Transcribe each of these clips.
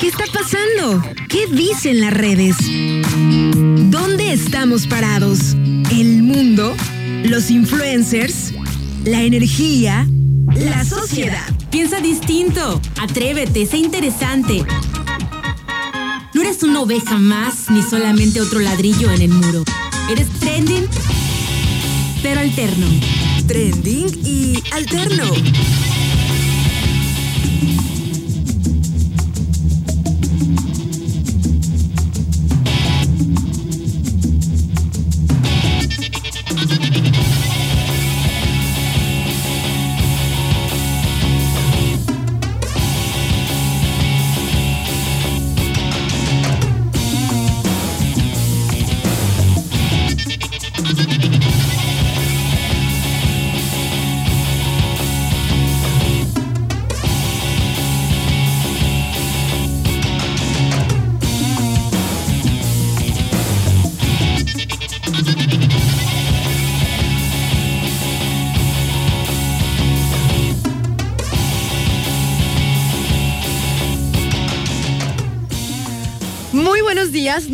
¿Qué está pasando? ¿Qué dicen las redes? ¿Dónde estamos parados? ¿El mundo? ¿Los influencers? ¿La energía? ¿La sociedad? Piensa distinto, atrévete, sé interesante. No eres una oveja más ni solamente otro ladrillo en el muro. Eres trending, pero alterno. Trending y alterno.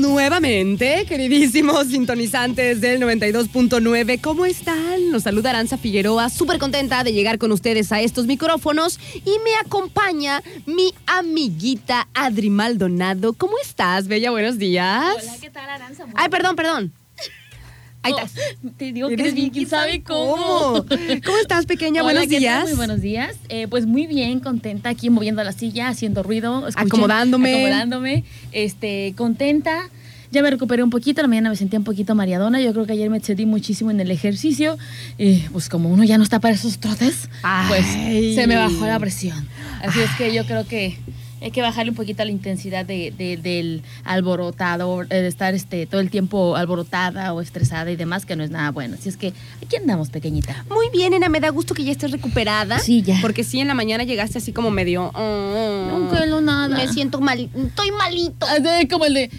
Nuevamente, queridísimos sintonizantes del 92.9. ¿Cómo están? Nos saluda Aranza Figueroa, súper contenta de llegar con ustedes a estos micrófonos y me acompaña mi amiguita Adri Maldonado. ¿Cómo estás, Bella? Buenos días. Hola, ¿qué tal, Aranza? Ay, perdón, perdón. Ahí Oh, estás. Te digo que Eres eres bien, quién sabe cómo. ¿Cómo estás, pequeña? Hola, buenos días. Muy buenos días. Eh, pues muy bien, contenta aquí moviendo la silla, haciendo ruido. escuchen, Acomodándome. Acomodándome. Este, contenta. Ya me recuperé un poquito, la mañana me sentía un poquito mareadona. Yo creo que ayer me excedí muchísimo en el ejercicio. Y pues como uno ya no está para esos trotes, pues se me bajó la presión. Así es que yo creo que hay que bajarle un poquito a la intensidad de, de- del alborotado, eh, de estar este, todo el tiempo alborotada o estresada y demás, que no es nada bueno. Así es que aquí andamos, pequeñita. Muy bien, nena, me da gusto que ya estés recuperada. Sí, ya. Porque sí, en la mañana llegaste así como medio... mm, No quiero nada. Me siento mal, estoy malito. Así como el de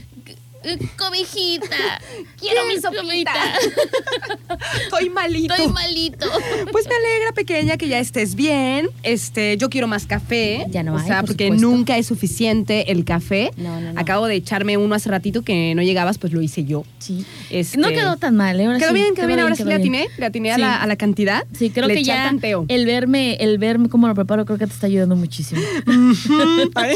cobijita. Quiero mi sopita. Estoy malito. Estoy malito. Pues me alegra, pequeña, que ya estés bien. Este, yo quiero más café. Ya no o hay, sea, por porque supuesto. nunca es suficiente el café. No, no, no. Acabo de echarme uno hace ratito que no llegabas, pues lo hice yo. Sí. Este, No quedó tan mal, ¿eh? Ahora Quedó sí, bien, quedó bien. Ahora sí le atiné, le atiné a, la, a la cantidad. Sí, creo Le que ya tanteo. el verme, el verme cómo lo preparo, creo que te está ayudando muchísimo. Hay,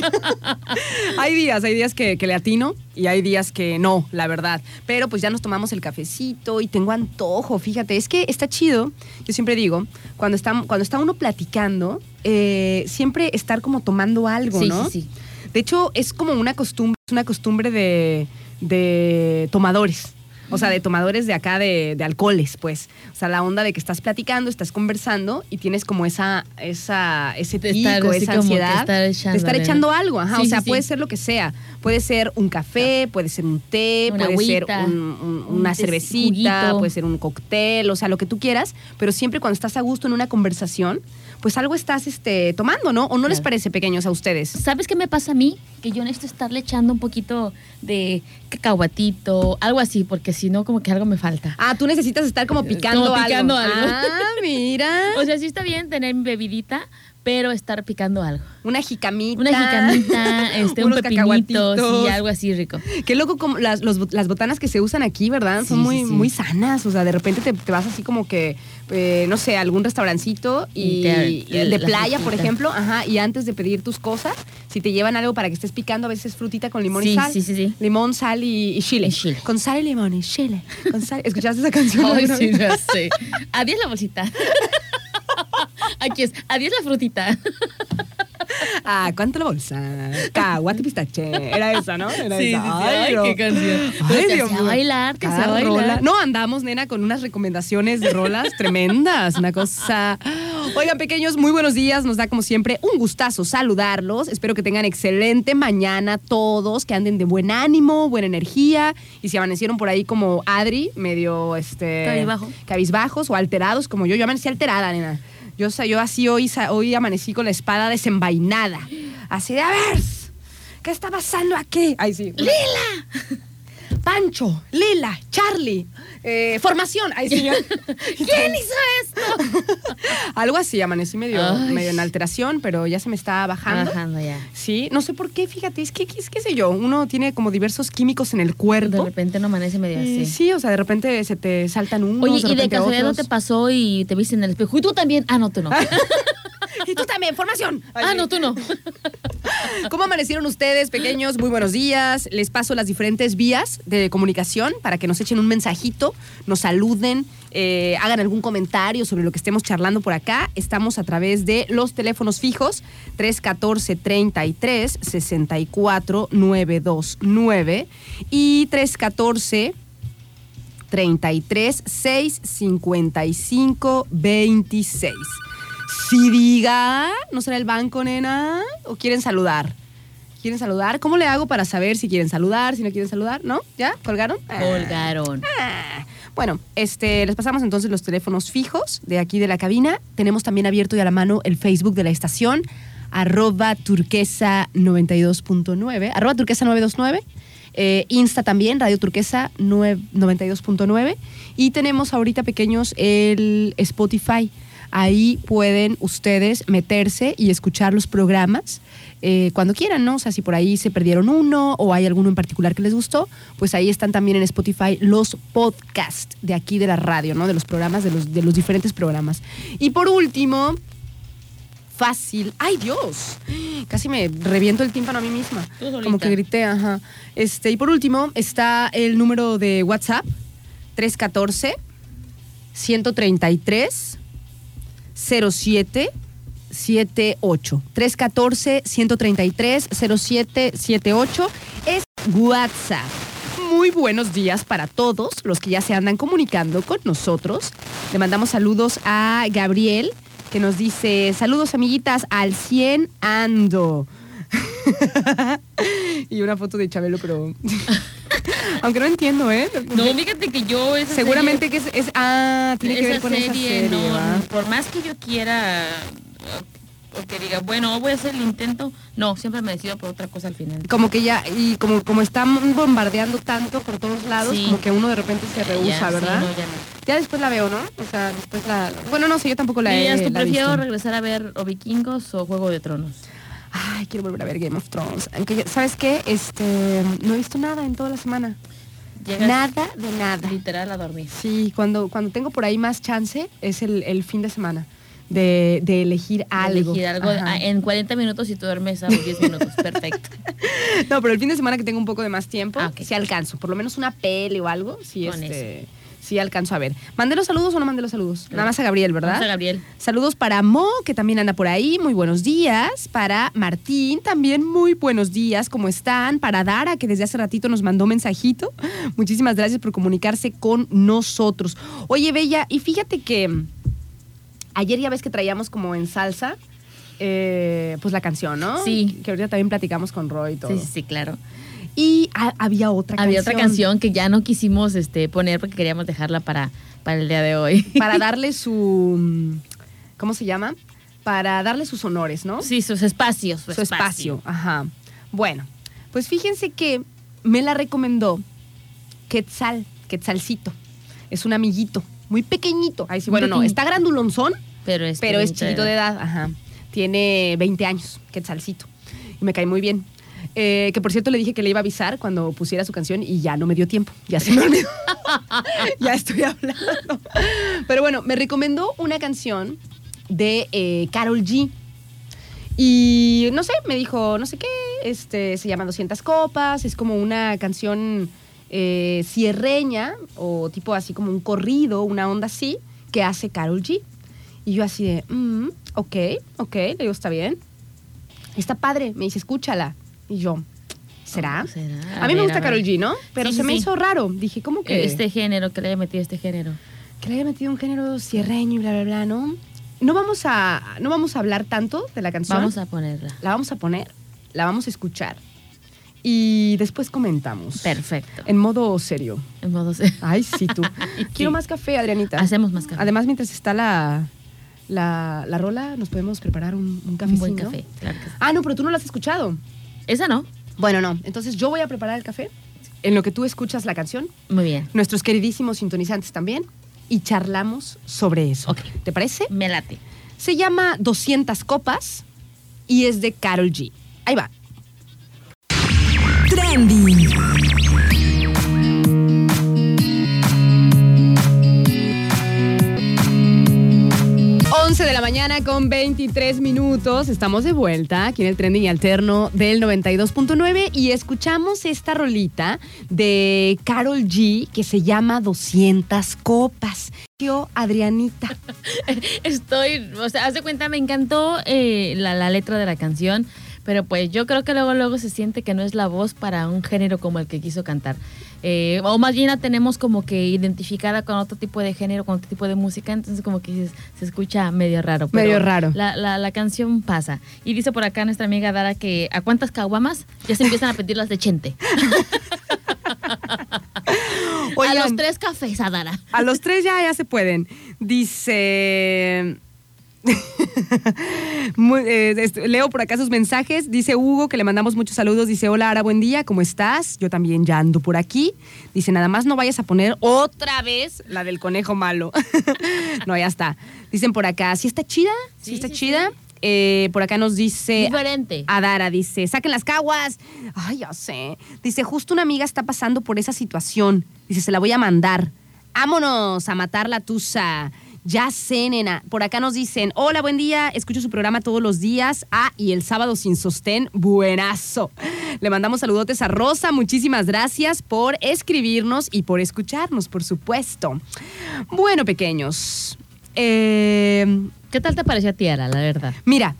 hay días, hay días que, que le atino y hay días que no, la verdad. Pero pues ya nos tomamos el cafecito y tengo antojo, fíjate, es que está chido, yo siempre digo, cuando está, cuando está uno platicando, eh, siempre estar como tomando algo, Sí, ¿no? sí, sí. De hecho, es como una costumbre, es una costumbre de, de tomadores. O sea, de tomadores de acá de, de alcoholes, pues. O sea, la onda de que estás platicando, estás conversando y tienes como esa, esa, ese De estar pico, esa ansiedad estar de estar echándole, echando algo. Ajá. Sí, o sea, sí, sí. puede ser lo que sea. Puede ser un café, puede ser un té, Una puede ser agüita, un- un- un una cervecita, juguito. puede ser un cóctel, o sea, lo que tú quieras. Pero siempre cuando estás a gusto en una conversación, pues algo estás este, tomando, ¿no? ¿O no les parece pequeños a ustedes? ¿Sabes qué me pasa a mí? Que yo necesito estarle echando un poquito de cacahuatito, algo así, porque si no, como que algo me falta. Ah, tú necesitas estar como picando, Como picando algo. algo. Ah, mira. O sea, sí está bien tener mi bebidita, pero estar picando algo. Una jicamita. Una jicamita, este, un Unos pepinito, cacahuatitos. sí, algo así rico. Qué loco como las, los- las botanas que se usan aquí, ¿verdad? Son muy, sí. muy sanas. O sea, de repente te, te vas así como que, eh, no sé, algún restaurancito y, te- de la playa, por ejemplo, ajá, y antes de pedir tus cosas, si te llevan algo para que estés picando, a veces frutita con limón y sal. sí, sí, sí. Limón, sal y, y chile. Con sal y limón y chile. Con sal. ¿Escuchaste esa canción? Ay, sí, ya sé. Adiós la bolsita. Aquí es. Adiós la frutita. Ah, ¿cuánto la bolsa? Caguate pistache. Era esa, ¿no? Era Sí, esa. sí, sí. Ay, qué canción. Ay, Dios mío. bailar, Cada hacía bailar. rola. No, andamos, nena, con unas recomendaciones de rolas tremendas. Una cosa. Oigan, pequeños, muy buenos días. Nos da, como siempre, un gustazo saludarlos. Espero que tengan excelente mañana todos, que anden de buen ánimo, buena energía. Y si amanecieron por ahí como Adri, medio este. Cabizbajo. cabizbajos o alterados, como yo. Yo amanecí alterada, nena. Yo, yo así hoy, hoy amanecí con la espada desenvainada. Así de, a ver, ¿qué está pasando aquí? Ay, sí. ¡Lila! Pancho, Lila, Charlie, eh, formación. Ay, sí, ¿Quién hizo esto? Algo así, amanecí medio, Ay. medio en alteración, pero ya se me está bajando. Bajando ya. Sí, no sé por qué, fíjate, es que, es qué sé yo, uno tiene como diversos químicos en el De cuerpo. repente no amanece medio así. sí, o sea, de repente se te saltan unos, Oye, de y de casualidad no te pasó y te viste en el espejo. Y tú también. Ah, no, tú no. Y tú también, formación. ah, no, tú no. ¿Cómo amanecieron ustedes, pequeños? Muy buenos días. Les paso las diferentes vías de comunicación para que nos echen un mensajito, nos saluden, eh, hagan algún comentario sobre lo que estemos charlando por acá. Estamos a través de los teléfonos fijos 314 33 64 929 y 314 33 6 55 26. Si diga, ¿no será el banco, nena? ¿O quieren saludar? ¿Quieren saludar? ¿Cómo le hago para saber si quieren saludar, si no quieren saludar? ¿No? ¿Ya? ¿Colgaron? Ah. Colgaron. Ah. Bueno, este, les pasamos entonces los teléfonos fijos de aquí de la cabina. Tenemos también abierto y a la mano el Facebook de la estación, arroba turquesa 92.9, arroba turquesa 929. Eh, Insta también, Radio Turquesa 9 92.9. Y tenemos ahorita pequeños el Spotify. Ahí pueden ustedes meterse y escuchar los programas eh, cuando quieran, ¿no? O sea, si por ahí se perdieron uno o hay alguno en particular que les gustó, pues ahí están también en Spotify los podcasts de aquí de la radio, ¿no? De los programas, de los, de los diferentes programas. Y por último, fácil. ¡Ay, Dios! Casi me reviento el tímpano a mí misma. Como que grité, ajá. Este, y por último, está el número de WhatsApp, 314 133 07 78 314 133 0778 es WhatsApp. Muy buenos días para todos los que ya se andan comunicando con nosotros. Le mandamos saludos a Gabriel que nos dice, saludos amiguitas, al 100 ando. y una foto de Chabelo, pero... Aunque no entiendo, ¿eh? No, fíjate que yo esa Seguramente que es, es- Ah, tiene que ver con esa serie, no, ¿va? por más que yo quiera o que diga, bueno, voy a hacer el intento, no, siempre me decido por otra cosa al final. Como que ya, y como, como están bombardeando tanto por todos lados, Sí. como que uno de repente se rehúsa, Ya, sí, ¿verdad? no, ya no. Ya después la veo, ¿no? O sea, después la... Bueno, no sé, yo tampoco la Y he, prefiero visto. regresar a ver o Vikingos o Juego de Tronos. Ay, quiero volver a ver Game of Thrones. Aunque, ¿sabes qué? Este, no he visto nada en toda la semana. Llegas Nada de nada. literal a dormir. Sí, cuando, cuando tengo por ahí más chance es el, el fin de semana de, de elegir algo. Elegir algo Ajá. ah, en 40 minutos y tú duermes a los 10 minutos. Perfecto. No, pero el fin de semana que tengo un poco de más tiempo, Ah, ok. sí alcanzo. Por lo menos una peli o algo, sí, Con este, sí alcanzo a ver. ¿Mandé los saludos o no mandé los saludos? Nada más a Gabriel, ¿verdad? Vamos a Gabriel. Saludos para Mo, que también anda por ahí. Muy buenos días. Para Martín, también muy buenos días. ¿Cómo están? Para Dara, que desde hace ratito nos mandó mensajito. Muchísimas gracias por comunicarse con nosotros. Oye, Bella, y fíjate que mm, ayer ya ves que traíamos como en salsa, eh, pues la canción, ¿no? Sí. Que ahorita también platicamos con Roy y todo. Sí, sí, sí, claro. Y ha- había otra Había canción. otra canción que ya no quisimos este, poner porque queríamos dejarla para, para el día de hoy. Para darle su. ¿Cómo se llama? Para darle sus honores, ¿no? Sí, sus espacios. Su, su espacio. Ajá. Bueno, pues fíjense que me la recomendó Quetzal, Quetzalcito. Es un amiguito, muy pequeñito. Ay, sí, bueno, no, está grandulonzón, Pero es, pero es chiquito de edad. Ajá. Tiene 20 años, Quetzalcito. Y me cae muy bien. Eh, que por cierto le dije que le iba a avisar cuando pusiera su canción y ya no me dio tiempo. Ya se me olvidó. ya estoy hablando. Pero bueno, me recomendó una canción de eh, Carol G. Y no sé, me dijo, no sé qué, este, se llama 200 copas, es como una canción eh, cierreña o tipo así como un corrido, una onda así, que hace Carol G. Y yo así de, mm, ok, ok, le digo, está bien. Está padre, me dice, escúchala. Y yo, ¿será? Oh, ¿será? A, A mí me gusta Carol. G, ¿no? Pero Sí, se sí, me sí. hizo raro. Dije, ¿cómo que? Este género, que le haya metido este género. que le haya metido un género cierreño y bla, bla, bla, ¿no? No vamos a, no vamos a hablar tanto de la canción. Vamos a ponerla. La vamos a poner, la vamos a escuchar y después comentamos. Perfecto. En modo serio. En modo se- Ay, sí, tú. Quiero más café, Adrianita. Hacemos más café. Además, mientras está la, la, la rola, nos podemos preparar un, un un buen café. Claro que sí. Ah, no, pero tú no lo has escuchado. Esa no. Bueno, no. Entonces yo voy a preparar el café en lo que tú escuchas la canción, Muy bien. nuestros queridísimos sintonizantes también, y charlamos sobre eso. Ok. ¿Te parece? Me late. Se llama 200 copas y es de Carol G. Ahí va. Trending. 11 de la mañana con 23 minutos. Estamos de vuelta aquí en el trending alterno del 92.9 y escuchamos esta rolita de Carol G que se llama 200 copas. Yo, Adrianita. Estoy, o sea, haz de cuenta, me encantó eh, la, la letra de la canción, pero pues yo creo que luego, luego se siente que no es la voz para un género como el que quiso cantar. Eh, o más bien la tenemos como que identificada con otro tipo de género, con otro tipo de música, entonces como que se, se escucha medio raro. pero Medio raro. La, la, la canción pasa. Y dice por acá nuestra amiga Dara que a cuántas caguamas ya se empiezan a pedir las de Chente. a Oigan, los tres cafés a Dara. A los tres ya, ya se pueden. Dice. Muy- eh, leo por acá sus mensajes. Dice Hugo que le mandamos muchos saludos. Dice: Hola, Ara, buen día, ¿cómo estás? Yo también ya ando por aquí. Dice: Nada más no vayas a poner otra vez la del conejo malo. no, ya está. Dicen por acá: ¿Sí está chida? ¿Sí, Sí, está sí, chida? Eh, por acá nos dice. Diferente. Adara dice, saquen las caguas. Ay, ya sé. Dice, justo una amiga está pasando por esa situación. Dice, se la voy a mandar. Vámonos a matar la tusa. Ya sé, nena. Por acá nos dicen, hola, buen día. Escucho su programa todos los días. Ah, y el sábado sin sostén, buenazo. Le mandamos saludotes a Rosa. Muchísimas gracias por escribirnos y por escucharnos, por supuesto. Bueno, pequeños. Eh, ¿Qué tal te pareció a ti, Ara, la verdad? Mira,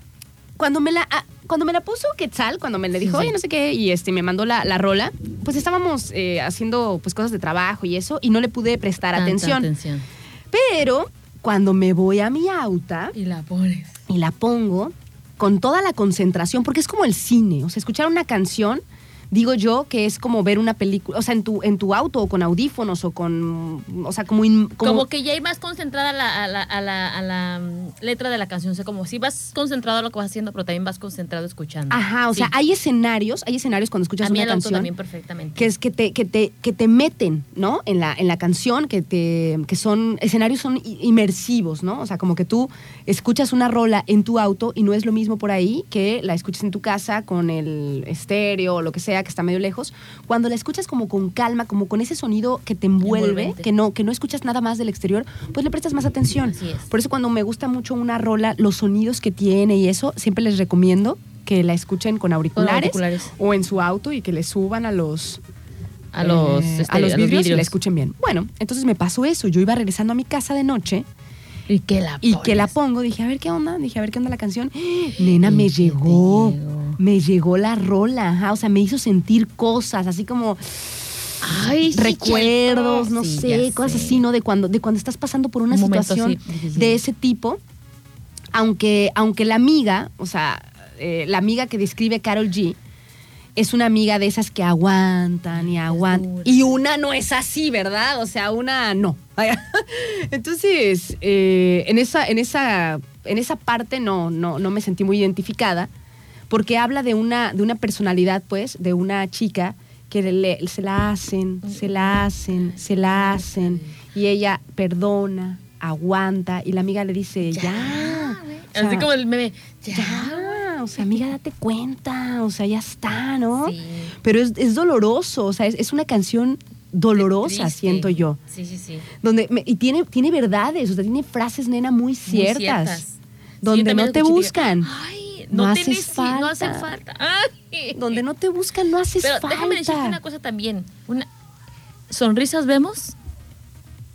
cuando me la, ah, cuando me la puso Quetzal, cuando me le dijo, Sí, sí. oye, no sé qué, y este me mandó la, la rola, pues estábamos eh, haciendo pues cosas de trabajo y eso, y no le pude prestar Tanta atención. atención. Pero cuando me voy a mi auta Y la pones. y la pongo con toda la concentración, porque es como el cine, o sea, escuchar una canción, digo yo que es como ver una película, o sea, en tu, en tu auto o con audífonos o con, o sea, como... in- Como, que ya hay más concentrada la- a la, a la- a la, mm, letra de la canción. O sea, como si vas concentrado a lo que vas haciendo, pero también vas concentrado escuchando. Ajá, o Sí. sea, hay escenarios, hay escenarios cuando escuchas a mí una el auto canción. también perfectamente. que es que te, que te, que te meten, ¿no? En la, en la canción, que te, que son, escenarios son inmersivos, ¿no? O sea, como que tú escuchas una rola en tu auto y no es lo mismo por ahí que la escuches en tu casa con el estéreo o lo que sea que está medio lejos. Cuando la escuchas como con calma, como con ese sonido que te envuelve, Envolvente. que no, que no escuchas nada más del exterior, pues le prestas más atención. Así es. Por eso cuando me gusta mucho una rola, los sonidos que tiene y eso, siempre les recomiendo que la escuchen con auriculares, auriculares. o en su auto y que le suban a los a los, eh, este, a los vidrios, y la escuchen bien. Bueno, entonces me pasó eso. Yo iba regresando a mi casa de noche Y que la y que la pongo. Dije, a ver qué onda. Dije, a ver qué onda la canción. Nena, me ¿Y qué te llegó. llegó? Me llegó la rola. ajá, O sea, me hizo sentir cosas, así como Ay, recuerdos, no Sí, sé, cosas sé. así, ¿no? De cuando, de cuando estás pasando por una Un situación de ese tipo. Aunque, aunque la amiga, o sea, eh, la amiga que describe Carol G, es una amiga de esas que aguantan y aguantan. Y una no es así, ¿verdad? O sea, una no. Entonces, eh, en, esa, en, esa, en esa parte no, no, no me sentí muy identificada, porque habla de una, de una personalidad, pues, de una chica que le- se la hacen, se la hacen, se la hacen, y ella perdona, aguanta, y la amiga le dice, ya. O sea, Así como el meme. Ya. ya, o sea, amiga, date cuenta, o sea, ya está, ¿no? Sí. Pero es, es doloroso, o sea, es, es una canción dolorosa, siento yo. Sí, sí, sí. Donde me- y tiene, tiene verdades, o sea, tiene frases, nena, muy Muy ciertas. ciertas. Sí, Donde no te buscan. Ay, No no, te haces neces- no hacen falta. falta. Ay. Donde no te buscan, no haces Pero falta. déjame decirte una cosa también. Una, sonrisas vemos,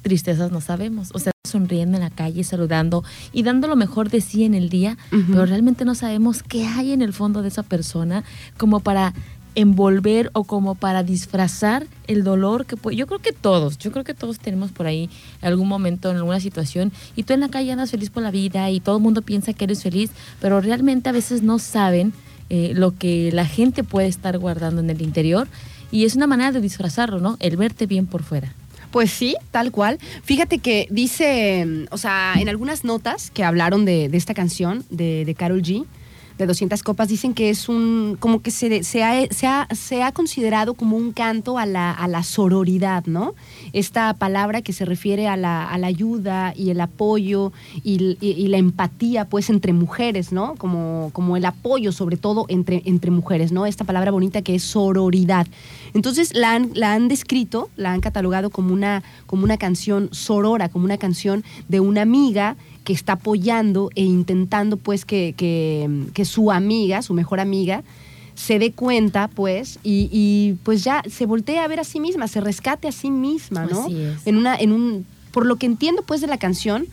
tristezas no sabemos. O sea, sonriendo en la calle, saludando y dando lo mejor de sí en el día, pero realmente no sabemos qué hay en el fondo de esa persona como para envolver o como para disfrazar el dolor que puede. Yo creo que todos, yo creo que todos tenemos por ahí algún momento en alguna situación y tú en la calle andas feliz por la vida y todo el mundo piensa que eres feliz, pero realmente a veces no saben eh, lo que la gente puede estar guardando en el interior y es una manera de disfrazarlo, ¿no? El verte bien por fuera. Pues sí, tal cual. Fíjate que dice, mm, o sea, en algunas notas que hablaron de, de esta canción de, de Carol G, de 200 copas dicen que es un, como que se, se, ha, se, ha, se ha considerado como un canto a la, a la sororidad, ¿no? Esta palabra que se refiere a la, ayuda y el apoyo y, y- y la empatía, pues, entre mujeres, ¿no? Como, como el apoyo, sobre todo, entre, entre mujeres, ¿no? Esta palabra bonita que es sororidad. Entonces, la han, la han descrito, la han catalogado como una, como una canción sorora, como una canción de una amiga que está apoyando e intentando pues que, que- que su amiga, su mejor amiga, se dé cuenta pues y, y, pues ya se voltee a ver a sí misma, se rescate a sí misma, ¿no? Así es. En una, en un, por lo que entiendo pues de la canción,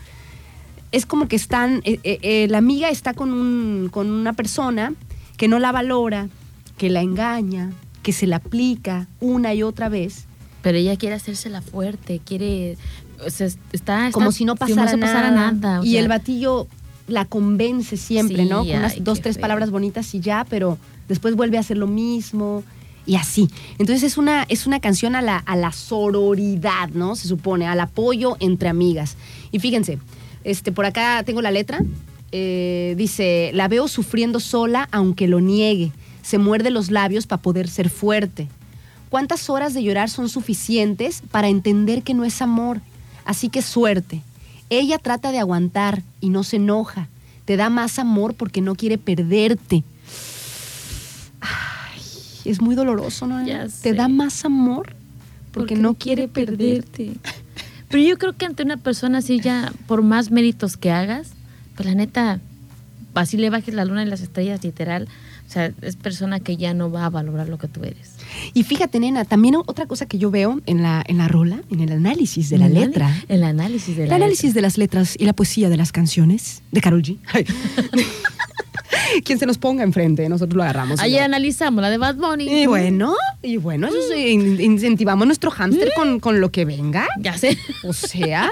es como que están, eh, eh, eh, la amiga está con, un, con una persona que no la valora, que la engaña, que se la aplica una y otra vez, Pero ella quiere hacérsela fuerte, quiere. O sea, está, está- como si no pasara, nada. y sea, el batillo la convence siempre, Sí, ¿no? Con unas ay, dos, tres feo. palabras bonitas y ya, pero después vuelve a hacer lo mismo y así. Entonces es una, es una canción a la, a la sororidad, ¿no? Se supone, al apoyo entre amigas. Y fíjense, este, por acá tengo la letra. eh, dice, la veo sufriendo sola aunque lo niegue. Se muerde los labios para poder ser fuerte. ¿Cuántas horas de llorar son suficientes para entender que no es amor? Así que suerte. Ella trata de aguantar y no se enoja. Te da más amor porque no quiere perderte. Ay, es muy doloroso, ¿no? Ya Te sé. da más amor porque, no quiere perderte. Pero yo creo que ante una persona así ya, por más méritos que hagas, pues la neta, así le bajes la luna y las estrellas, literal. O sea, es persona que ya no va a valorar lo que tú eres. Y fíjate, nena, también otra cosa que yo veo en la, en la rola, en el análisis de la El anal- letra. El análisis de El la análisis letra. de las letras y la poesía de las canciones de Carol G. Quien se nos ponga enfrente, nosotros lo agarramos. ¿no? analizamos la de Bad Bunny. Y bueno, y bueno, eso sí, in- incentivamos nuestro hámster con, con lo que venga. Ya sé. O sea,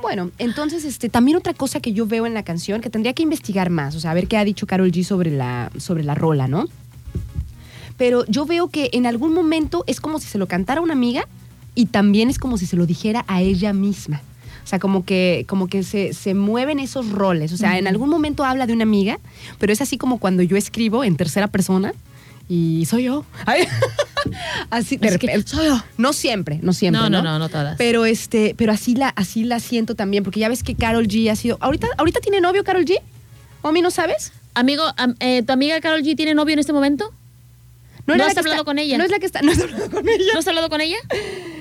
bueno, entonces este también otra cosa que yo veo en la canción que tendría que investigar más, o sea, a ver qué ha dicho Carol G sobre la sobre la rola, ¿no? Pero yo veo que en algún momento es como si se lo cantara una amiga y también es como si se lo dijera a ella misma. O sea, como que, como que se, se mueven esos roles. O sea, en algún momento habla de una amiga, pero es así como cuando yo escribo en tercera persona y soy yo. Ay. así, de Es que repente, soy yo. No siempre, no siempre. No, No, no, no, no todas. Pero este, pero así la, así la siento también, porque ya ves que Carol G ha sido. ¿Ahorita, ahorita tiene novio Carol G? ¿Omi no sabes? Amigo, am- eh, ¿tu amiga Carol G tiene novio en este momento? ¿No era has hablado está- con ella? No es la que está, no has hablado con ella. ¿No has hablado con ella?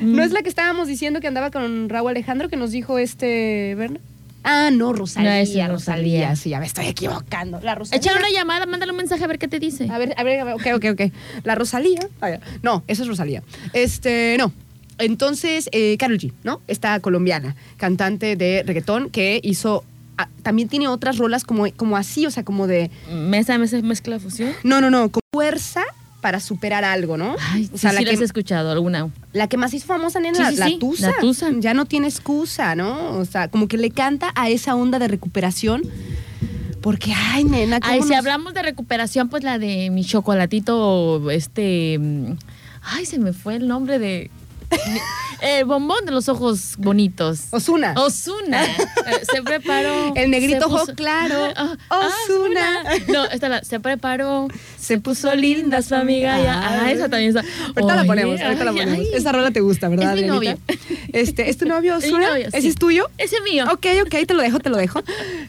No es la que estábamos diciendo que andaba con Raúl Alejandro que nos dijo este Berna. Ah, no, Rosalía. No, es Rosalía. Rosalía. Sí, ya me estoy equivocando. La Rosalía. Échale una llamada, mándale un mensaje a ver qué te dice. A ver, a ver, a ver, ok, ok, ok. La Rosalía. ah. No, esa es Rosalía. Este, no. Entonces, eh, Carol G, ¿no? Esta colombiana, cantante de reggaetón que hizo. ah, también tiene otras rolas como, como así, o sea, como de. ¿Mesa, mesa, mezcla, fusión? No, no, no, con fuerza para superar algo, ¿no? Ay, o sea, sí, la, sí, que, has escuchado alguna. la que más hizo famosa, nena, Sí, la, la tusa. la tusa. Ya no tiene excusa, ¿no? O sea, como que le canta a esa onda de recuperación. Porque, ay, nena, ¿cómo Ay, si hablamos de recuperación, pues la de mi chocolatito, este... mm, Ay, se me fue el nombre de... El bombón de los ojos bonitos. Osuna. Osuna. Eh, se preparó. El negrito ojo claro. Ah, Ozuna. Ozuna. No, esta la, se preparó. Se Puso linda su amiga. Ah, esa también está. Ahorita la ponemos, ahorita la ponemos. Esa rola te gusta, ¿verdad, Es mi Adrianita? novio. Este, ¿Es tu novio, Osuna? ¿Ese es tuyo? Ese es mío. Ok, ok, te lo dejo, te lo dejo.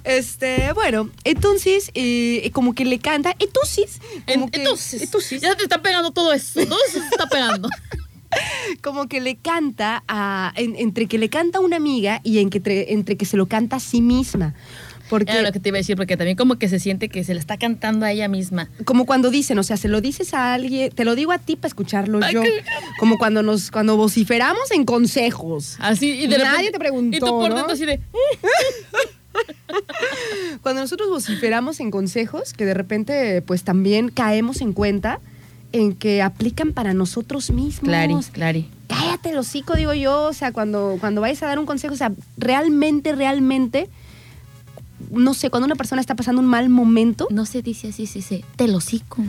Este, bueno, entonces, eh, como que le canta, entonces, Entonces, entonces, ya te está pegando todo eso. Todo eso se está pegando. como que le canta a, en- entre que le canta a una amiga y en que tre- entre que se lo canta a sí misma. Porque Era lo que te iba a decir, porque también como que se siente que se le está cantando a ella misma. como cuando dicen, o sea, se lo dices a alguien, te lo digo a ti para escucharlo Ay, yo. Como cuando nos cuando vociferamos en consejos. Así, y de Nadie repente- te preguntó, Y tú por ¿no? dentro así de... Cuando nosotros vociferamos en consejos, que de repente pues también caemos en cuenta en que aplican para nosotros mismos. Clari, Clari. Cállate el hocico, digo yo, o sea, cuando, cuando vayas a dar un consejo, o sea, realmente, realmente, no sé, cuando una persona está pasando un mal momento, No se dice así, se dice, te lo cico.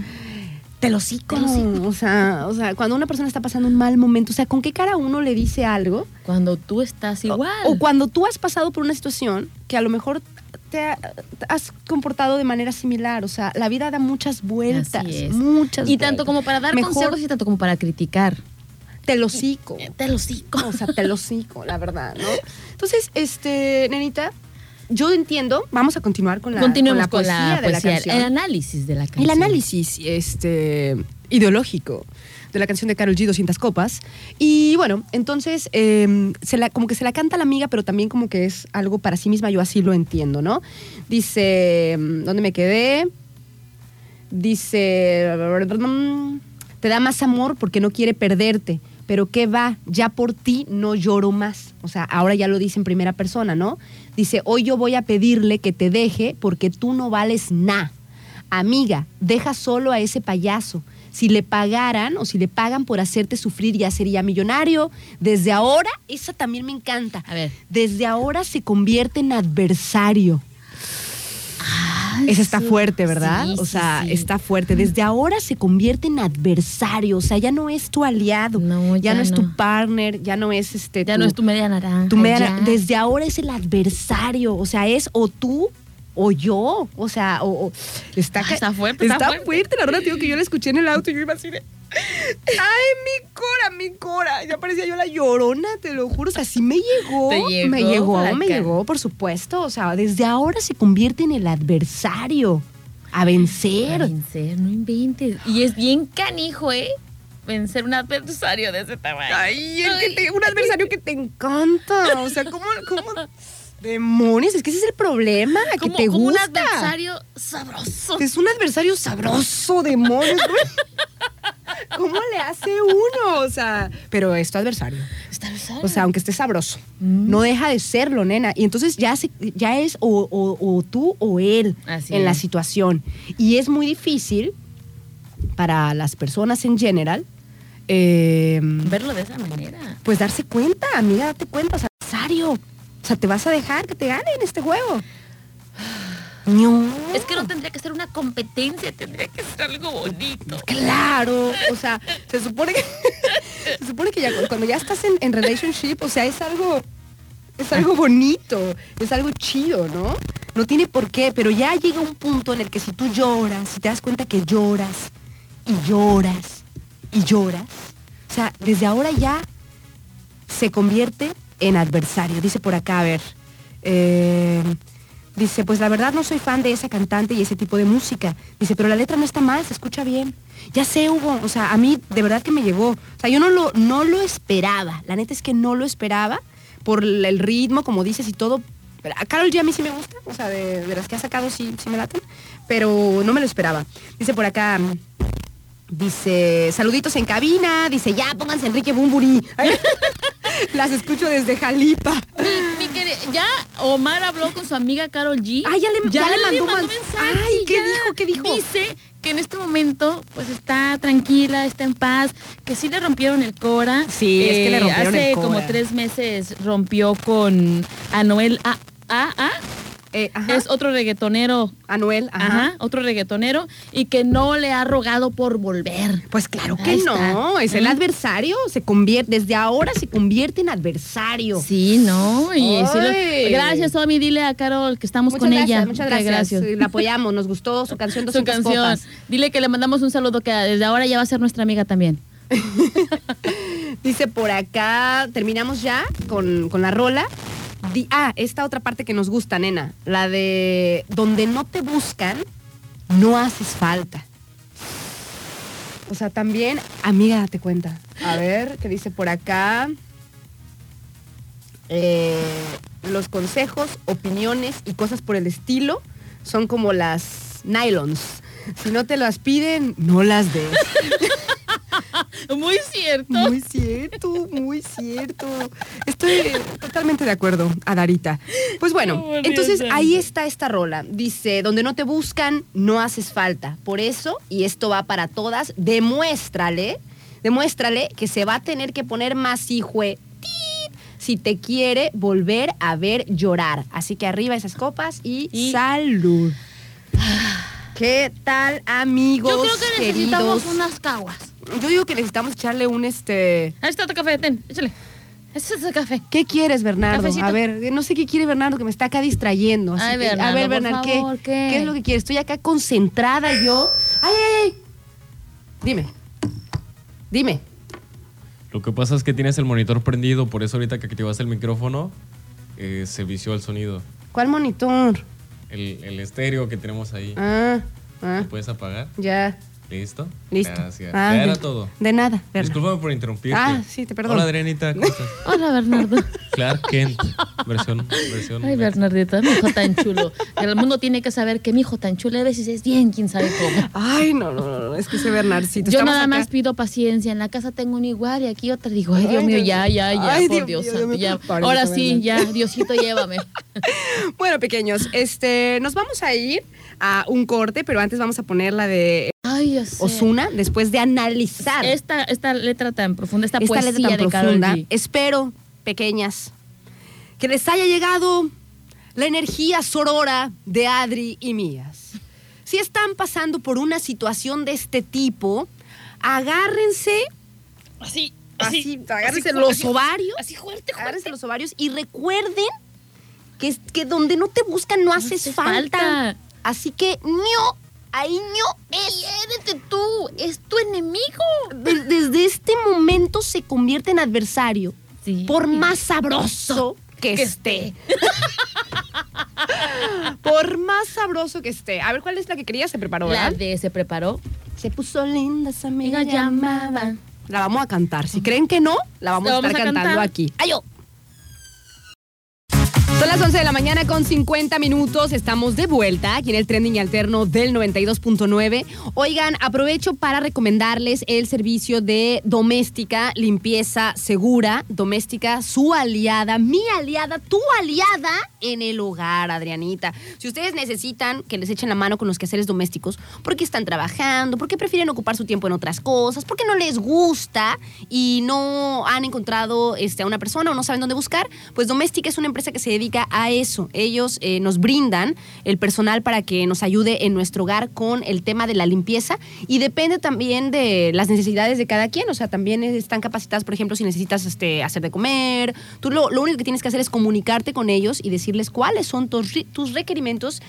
te lo hocico. Te lo hocico. O sea, o sea, cuando una persona está pasando un mal momento, o sea, ¿con qué cara uno le dice algo? Cuando tú estás igual. O, o cuando tú has pasado por una situación que a lo mejor te, ha- te has comportado de manera similar. O sea, la vida da muchas vueltas. Muchas Y tanto vueltas. como para dar Mejor consejos y tanto como para criticar. te lo cico. Te lo cico. O sea, te lo cico, la verdad, ¿no? Entonces, este, nenita, yo entiendo. Vamos a continuar con la, Continuemos con la poesía de la poesía, canción. el análisis de la canción. El análisis este, ideológico de la canción de Carol G, 200 copas. Y bueno, entonces, la, como que se la canta la amiga, pero también como que es algo para sí misma, yo así lo entiendo, ¿no? Dice, ¿dónde me quedé? Dice, te da más amor porque no quiere perderte, pero ¿qué va? Ya por ti no lloro más. O sea, ahora ya lo dice en primera persona, ¿no? Dice, hoy yo voy a pedirle que te deje porque tú no vales nada. Amiga, deja solo a ese payaso. Si le pagaran o si le pagan por hacerte sufrir, ya sería millonario. Desde ahora, esa también me encanta. A ver. Desde ahora se convierte en adversario. Esa está sí. fuerte, ¿verdad? Sí, o sea, sí. está fuerte. Desde ahora se convierte en adversario. O sea, ya no es tu aliado. No, ya, ya no es tu partner. Ya no es este. Ya no es tu media naranja. tu media- ya. Desde ahora es el adversario. O sea, es o tú o yo. O sea, o, o- está, Ah, está fuerte, está fuerte. La verdad, digo que yo la escuché en el auto y yo iba así de. ¡Ay, mi cora, mi cora! Ya parecía yo la llorona, te lo juro. O sea, sí me llegó. Llegó me llegó, me llegó, por supuesto. O sea, desde ahora se convierte en el adversario. A vencer. A vencer, no inventes. Y es bien canijo, ¿eh? Vencer un adversario de ese tamaño. Ay, el que te- un adversario que te encanta. O sea, ¿cómo, cómo demonios? Es que ese es el problema, que te como un gusta. adversario sabroso. Es un adversario sabroso, demonios. ¿Cómo le hace uno? O sea, pero es tu adversario. Está adversario. O sea, aunque esté sabroso, Mm. no deja de serlo, nena. Y entonces ya, se, ya es o, o- o tú o él Así en la es. situación. Y es muy difícil para las personas en general. eh, verlo de esa manera. pues darse cuenta, amiga, date cuenta, o sea, adversario. O sea, te vas a dejar que te gane en este juego. No. Es que no tendría que ser una competencia, tendría que ser algo bonito. Claro, o sea, se supone que se supone que ya cuando ya estás en, en relationship, o sea, es algo es algo bonito, es algo chido, ¿no? No tiene por qué, pero ya llega un punto en el que si tú lloras, si te das cuenta que lloras y lloras y lloras, o sea, desde ahora ya se convierte en adversario. Dice por acá, a ver, eh, dice, pues la verdad no soy fan de esa cantante y ese tipo de música. Dice, pero la letra no está mal, se escucha bien. Ya sé, Hugo, o sea, a mí de verdad que me llegó. O sea, yo no lo, no lo esperaba. La neta es que no lo esperaba por el ritmo, como dices y todo. A Carol G a mí sí me gusta, o sea, de, de las que ha sacado sí, sí me laten, pero no me lo esperaba. Dice por acá, Dice, saluditos en cabina. Dice, ya pónganse Enrique Bumburi. Las escucho desde Jalipa. Mi ya Omar habló con su amiga Carol G. Ah, ya le- ya le mandó man- mensaje. Ay, ¿qué dijo? ¿Qué dijo? Dice que en este momento pues está tranquila, está en paz, que sí le rompieron el Cora. Sí, es que le rompieron hace el Cora. como tres meses rompió con Anuel A. A, A. Eh. Es otro reggaetonero. Anuel, ajá. Ajá. otro reggaetonero. Y que no le ha rogado por volver. Pues claro que Ahí no, está. es el adversario, se convierte, desde ahora se convierte en adversario. Sí, ¿no? Y sí lo- Ay. gracias, Omi. Dile a Carol que estamos Muchas con gracias, ella. muchas Ok, gracias. La apoyamos, nos gustó su canción Su 200 canción. copas. Dile que le mandamos un saludo que desde ahora ya va a ser nuestra amiga también. Dice por acá, terminamos ya con, con la rola. Ah, esta otra parte que nos gusta, nena. La de donde no te buscan, no haces falta. O sea, también, amiga, date cuenta. A ver, ¿qué dice por acá? Eh, los consejos, opiniones y cosas por el estilo son como las nylons. Si no te las piden, no las des. Muy cierto. Muy cierto, muy cierto. Estoy totalmente de acuerdo, Adarita. Pues bueno, entonces ahí está esta rola. Dice, donde no te buscan, no haces falta. Por eso, y esto va para todas, demuéstrale, demuéstrale que se va a tener que poner más hijue si te quiere volver a ver llorar. Así que arriba esas copas y, Y- salud. ¿Qué tal, amigos? Yo creo que necesitamos queridos? unas caguas. Yo digo que necesitamos echarle un este. Ahí está tu café, ten, échale. Ese es el café. ¿Qué quieres, Bernardo? Cafecito. A ver, no sé qué quiere Bernardo, que me está acá distrayendo. así Ay, que- a Bernardo, ver, Bernardo, ¿qué, favor, ¿qué? es lo que quieres? Estoy acá concentrada yo. ¡Ay, ay, ay! Dime. Dime. Lo que pasa es que tienes el monitor prendido, por eso ahorita que activaste el micrófono, eh, se vició el sonido. ¿Cuál monitor? El, el estéreo que tenemos ahí. Ah, ah, ¿Lo puedes apagar? ya. ¿Listo? Listo. Gracias. Ah, ya era de- todo. De nada, Bernardo. Discúlpame por interrumpirte. Ah, sí, te perdono. Hola, Adrianita. ¿Cómo estás? Hola, Bernardo. Clark Kent, versión... versión Ay, Bernardito, mi hijo tan chulo. El mundo tiene que saber que mi hijo tan chulo a veces es bien, quién sabe cómo. Ay, no, no, no, es que ese Bernardcito. Yo nada acá- más pido paciencia. En la casa tengo un igual y aquí otra. Digo, ay, Dios mío, ya, ya, ya, Ay, por Dios Dios ya. Ahora sí, ya, Diosito, llévame. Bueno, pequeños, este, nos vamos a ir a un corte, pero antes vamos a poner la de Ay. Osuna después de analizar Esta, esta letra tan profunda, esta, esta poesía letra tan de Karol profunda. G. Espero, pequeñas, que les haya llegado la energía sorora de Adri y mías. Si están pasando por una situación de este tipo, agárrense, Así, así, agárrense así, los así, ovarios, Así fuerte, agárrense fuerte. los ovarios y recuerden que, que donde no te buscan no haces hace falta. falta. Así que, ño, ahí ño es. Tú, es tu enemigo. De- desde este momento se convierte en adversario. Sí. Por más sabroso que, Que esté. por más sabroso que esté. A ver, ¿cuál es la que quería? Se preparó, La ¿verdad? de se preparó. Se puso linda esa amiga llamada. La vamos a cantar. Si creen que no, la vamos La a estar a cantando cantar. aquí. ¡Ayo! Son las 11 de la mañana con 50 minutos. Estamos de vuelta aquí en el trending alterno del 92.9. Oigan, aprovecho para recomendarles el servicio de doméstica, limpieza segura. Doméstica, su aliada, mi aliada, tu aliada en el hogar, Adrianita. Si ustedes necesitan que les echen la mano con los quehaceres domésticos, porque están trabajando, porque prefieren ocupar su tiempo en otras cosas, porque no les gusta y no han encontrado este, a una persona o no saben dónde buscar, pues Doméstica es una empresa que se dedica a eso. Ellos eh, nos brindan el personal para que nos ayude en nuestro hogar con el tema de la limpieza y depende también de las necesidades de cada quien. O sea, también están capacitadas, por ejemplo, si necesitas este, hacer de comer. Tú lo, lo único que tienes que hacer es comunicarte con ellos y decirles cuáles son tus, tus requerimientos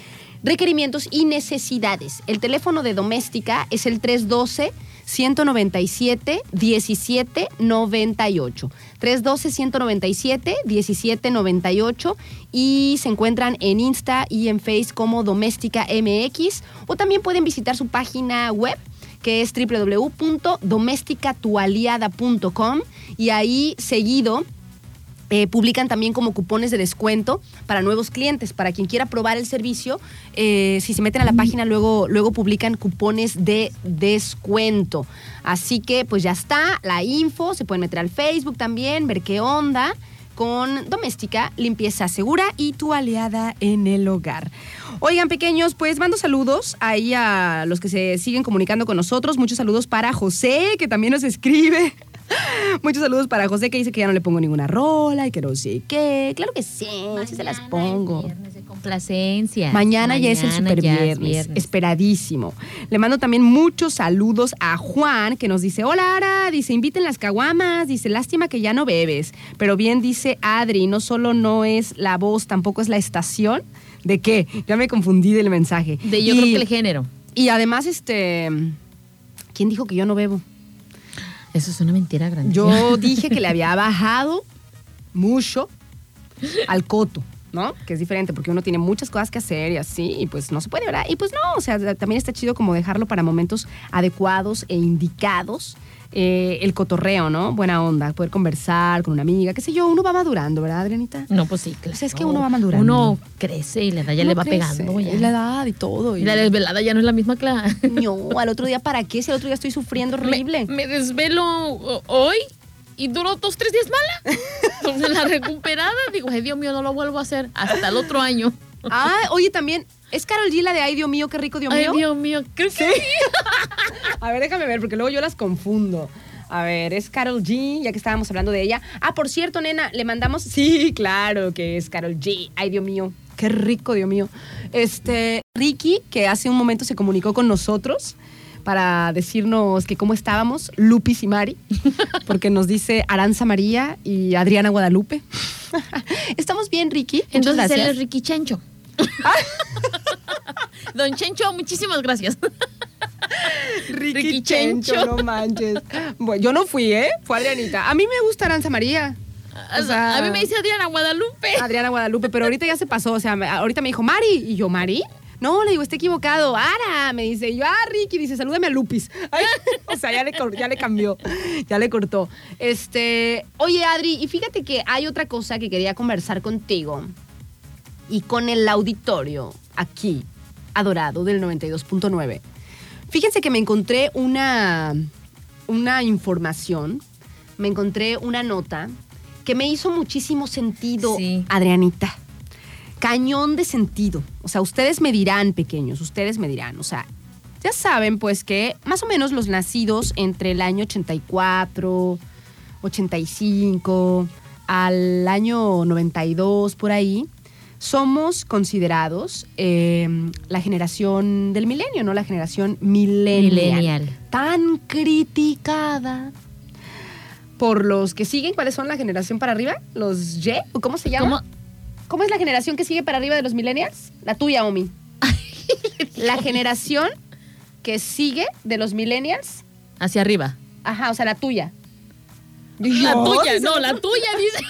requerimientos y necesidades. El teléfono de Doméstica es el 312 197 1798. 312 197 1798 y se encuentran en Insta y en Face como Doméstica MX o también pueden visitar su página web que es www.domesticatualiada.com y ahí seguido eh, publican también como cupones de descuento para nuevos clientes. Para quien quiera probar el servicio, eh, si se meten a la página, luego, luego publican cupones de descuento. Así que pues ya está la info, se pueden meter al Facebook también, ver qué onda con Doméstica, limpieza segura y tu aliada en el hogar. Oigan, pequeños, pues mando saludos ahí a los que se siguen comunicando con nosotros. Muchos saludos para José, que también nos escribe. Muchos saludos para José, que dice que ya no le pongo ninguna rola y que no sé qué. Claro que sí, sí se las pongo. Viernes de complacencia. Mañana, ya es el super viernes, viernes. esperadísimo. Le mando también muchos saludos a Juan, que nos dice, hola Ara, dice, inviten las caguamas, dice, lástima que ya no bebes. Pero bien dice Adri, no solo no es la voz, tampoco es la estación. ¿De qué? Ya me confundí del mensaje. De yo Y- creo que el género. Y además, este, ¿quién dijo que yo no bebo? Eso es una mentira grande. Yo dije que le había bajado mucho al coto, ¿no? Que es diferente porque uno tiene muchas cosas que hacer y así, y pues no se puede, ¿verdad? Y pues no, o sea, también está chido como dejarlo para momentos adecuados e indicados. eh, el cotorreo, ¿no? Buena onda, poder conversar con una amiga, qué sé yo, uno va madurando, ¿verdad, Adrianita? No, pues sí, claro. O sea, es que uno va madurando. Uno crece y la edad ya Uno le va crece, pegando. Ya. y la edad y todo. Y la desvelada ya no es la misma clara. No, al otro día, ¿para qué? Si al otro día estoy sufriendo horrible. Me, me desvelo hoy y duró dos, tres días mala. Entonces la recuperada, digo, ay Dios mío, no lo vuelvo a hacer hasta el otro año. Ah, oye, también, ¿es Carol G la de Ay, Dios mío, qué rico, Dios Ay, mío? Dios mío, creo que sí. A ver, déjame ver, porque luego yo las confundo. A ver, es Carol G, ya que estábamos hablando de ella. Ah, por cierto, nena, le mandamos. Sí, claro que es Carol G. Ay, Dios mío, qué rico, Dios mío. Este, Ricky, que hace un momento se comunicó con nosotros para decirnos que cómo estábamos, Lupis y Mari, porque nos dice Aranza María y Adriana Guadalupe. Estamos bien, Ricky. Muchas Entonces él es Ricky Chencho. Don Chencho, muchísimas gracias. Ricky Chencho. no manches. Bueno, yo no fui, ¿eh? Fue Adrianita. A mí me gusta Aranza María. O sea, a mí me dice Adriana Guadalupe. Adriana Guadalupe, pero ahorita ya se pasó. O sea, ahorita me dijo, Mari. Y yo, ¿Mari? No, le digo, está equivocado. Ara, me dice. Y yo, ah, Ricky. Dice, salúdame a Lupis. Ay, o sea, ya le, ya le cambió. Ya le cortó. Este, oye, Adri, y fíjate que hay otra cosa que quería conversar contigo y con el auditorio aquí, adorado del 92.9. Fíjense que me encontré una, una información, me encontré una nota que me hizo muchísimo sentido, Sí. Adrianita. Cañón de sentido. O sea, ustedes me dirán, pequeños, ustedes me dirán, o sea, ya saben pues que más o menos los nacidos entre el año 84, 85 al año 92 por ahí, somos considerados eh, la generación del milenio, ¿no? La generación millennial. Millennial. Tan criticada por los que siguen. ¿Cuáles son la generación para arriba? ¿Los Y? ¿O cómo se llama? ¿Cómo? ¿Cómo es la generación que sigue para arriba de los millennials? La tuya, Omi. la generación que sigue de los millennials. Hacia arriba. Ajá, o sea, la tuya. La tuya, no, la tuya, dice.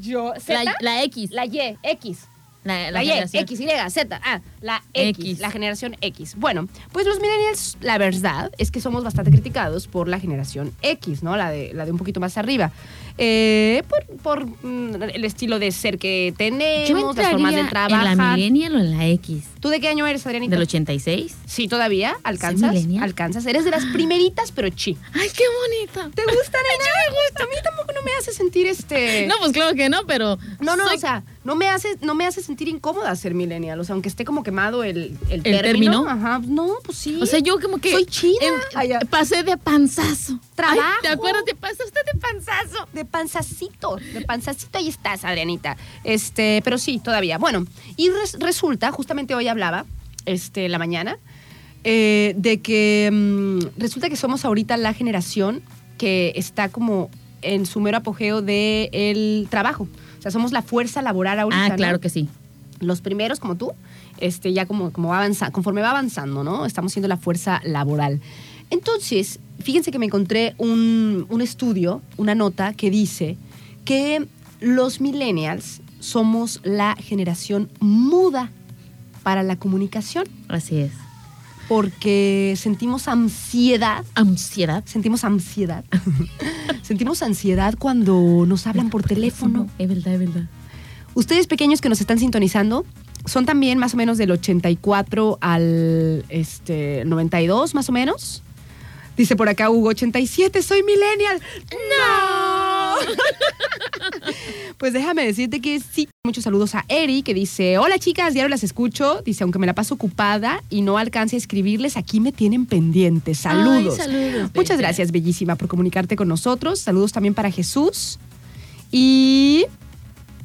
Yo, Z, La, la X. la Y, X. La, La, Y, generación. X, Y, Z. Ah, la X, X. la generación X. Bueno, pues los millennials, la verdad es que somos bastante criticados por la generación X, ¿no? La de, la de un poquito más arriba. Eh, por por, mm, el estilo de ser que Yo tenemos, las formas de entraría en trabajar. la millennial o en la X. ¿Tú de qué año eres, Adrianita? ¿Del 86? Sí, todavía. ¿Alcanzas? ¿Alcanzas? Eres de las primeritas, pero chi. ¡Ay, qué bonita! ¿Te gusta, nena? me gusta. A mí tampoco no me hace sentir este... No, pues claro que no, pero. No, no, soy- o sea, no me hace, no me hace sentir incómoda ser millennial. O sea, aunque esté como quemado el, el, ¿El término. término? Ajá, no, pues sí. O sea, yo como que. Soy chida. Ay, pasé de panzazo. Trabajo. Ay, ¿Te acuerdas? Te pasaste de panzazo. De panzacito, de panzacito ahí estás, Adrianita. Este, pero sí, todavía. Bueno, y res- resulta, justamente hoy hablaba, este, la mañana, eh, de que mm, resulta que somos ahorita la generación que está como en su mero apogeo del trabajo. O sea, somos la fuerza laboral ahorita. Ah, claro ¿no? que sí. los primeros como tú, este, ya como, como va avanza, conforme va avanzando, ¿no? Estamos siendo la fuerza laboral. Entonces, fíjense que me encontré un, un estudio, una nota que dice que los millennials somos la generación muda para la comunicación Así es. porque sentimos ansiedad Ansiedad. sentimos ansiedad. sentimos ansiedad cuando nos hablan por teléfono. Es verdad, es verdad. Ustedes pequeños que nos están sintonizando, son también más o menos del 84 al este, 92, más o menos. Dice por acá Hugo, 87, soy millennial. ¡No! pues déjame decirte que sí. Muchos saludos a Eri, que dice, hola chicas, diario las escucho. Dice, aunque me la paso ocupada y no alcance a escribirles, aquí me tienen pendientes. Saludos. Ay, saludos, Muchas gracias, bellísima, por comunicarte con nosotros. Saludos también para Jesús. Y...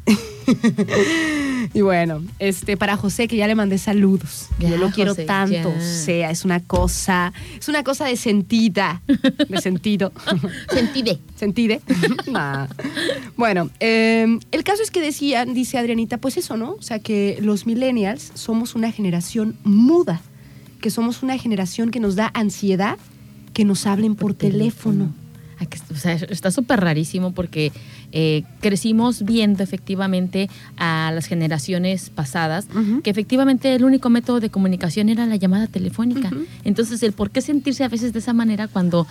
y bueno, este para José que ya le mandé saludos. Ya, Yo lo quiero José, tanto, ya. o sea, es una cosa, es una cosa de sentida, de sentido. Sentide. ¿Sentide? Nah. Bueno, eh, el caso es que decían, dice Adrianita, pues eso, ¿no? O sea, que los millennials somos una generación muda, que somos una generación que nos da ansiedad que nos hablen por, teléfono. O sea, está súper rarísimo porque eh, crecimos viendo efectivamente a las generaciones pasadas que efectivamente el único método de comunicación era la llamada telefónica. Entonces, el por qué sentirse a veces de esa manera cuando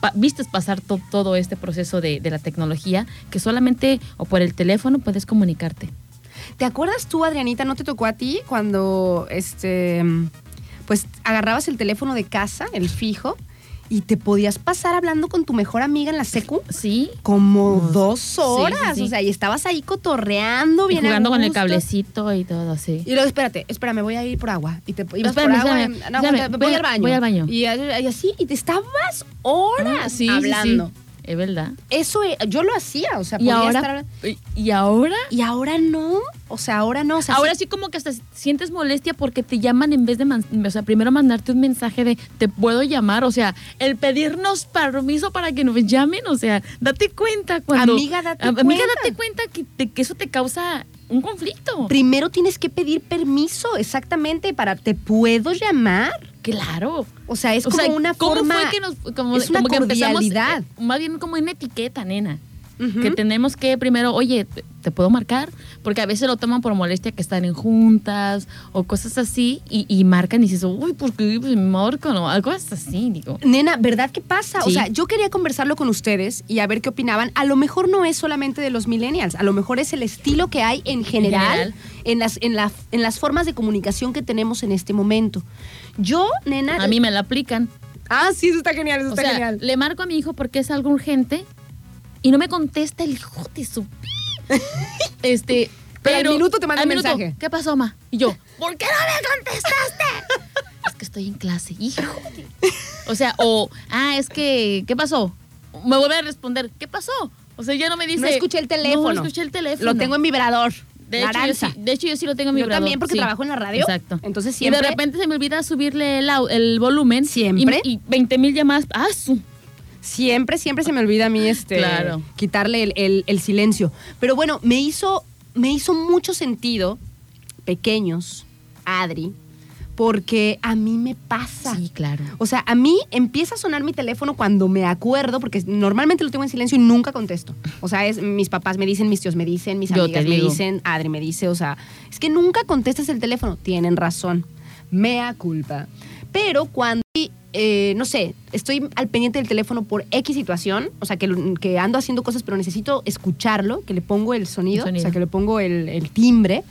pa- vistes pasar to- todo este proceso de, de la tecnología, que solamente o por el teléfono puedes comunicarte. ¿Te acuerdas tú, Adrianita, no te tocó a ti cuando este pues agarrabas el teléfono de casa, el fijo, y te podías pasar hablando con tu mejor amiga en la secu? Sí. Como dos sí, horas, sí, sí. o sea, y estabas ahí cotorreando, Y bien a jugando con el cablecito y todo así. Y luego, espérate, espérame, voy a ir por agua. Y te ibas Espérame, por agua. espérame, no, espérame, voy, voy- al baño. voy al baño. Y, y así, y te estabas horas Ah, sí, sí, hablando. Es verdad. Eso eh, yo lo hacía, o sea, Y podía ahora, estar- y ahora, y ahora no, o sea, ahora no, o sea, ahora sí- sí como que hasta sientes molestia porque te llaman en vez de, man- o sea, primero mandarte un mensaje de te puedo llamar, o sea, el pedirnos permiso para que nos llamen, o sea, date cuenta cuando Amiga, date Amiga, cuenta. date cuenta que, que eso te causa un conflicto. primero tienes que pedir permiso, exactamente, para te puedo llamar. Claro. O sea, es O como sea, una ¿cómo forma fue que nos como, es una como cordialidad. eh, más bien como una etiqueta, nena. Que tenemos que primero, oye, ¿te, puedo marcar? Porque a veces lo toman por molestia que están en juntas o cosas así y, y marcan y dices, uy, ¿por qué me marcan? O algo así, digo. Nena, ¿verdad que pasa? O sea, yo quería conversarlo con ustedes y a ver qué opinaban. A lo mejor no es solamente de los millennials, a lo mejor es el estilo que hay en general, general. en, las, en, la- en las formas de comunicación que tenemos en este momento. Yo, nena... A mí me la aplican. Ah, sí, eso está genial, eso O está sea, genial. le marco a mi hijo porque es algo urgente y no me contesta el hijo de su... este... Pero al minuto te manda un minuto, mensaje. ¿Qué pasó, ma? Y yo, ¿por qué no me contestaste? es que estoy en clase, hijo. O sea, o, ah, es que, ¿qué pasó? Me vuelve a responder, ¿qué pasó? O sea, ya no me dice... no escuché el teléfono. No escuché el teléfono. Lo tengo en vibrador. De hecho, yo de hecho, yo sí lo tengo en mi Yo también, porque trabajo en la radio. Exacto. Entonces Y siempre- de repente se me olvida subirle el, el volumen. Siempre. Y, y 20 mil llamadas. ¡Ah, su! Siempre, siempre se me olvida a mí este Claro. quitarle el, el- el silencio. Pero bueno, me hizo, me hizo mucho sentido, pequeños, Adri, porque a mí me pasa. Sí, claro. O sea, a mí empieza a sonar mi teléfono cuando me acuerdo, porque normalmente lo tengo en silencio y nunca contesto. O sea, es mis papás me dicen, mis tíos me dicen, mis Yo amigas me dicen, Adri me dice, o sea, es que nunca contestas el teléfono. Tienen razón. Mea culpa. Pero cuando, eh, no sé, estoy al pendiente del teléfono por X situación, o sea, que, ando haciendo cosas, pero necesito escucharlo, que le pongo el sonido, El sonido. o sea, que le pongo el, el timbre.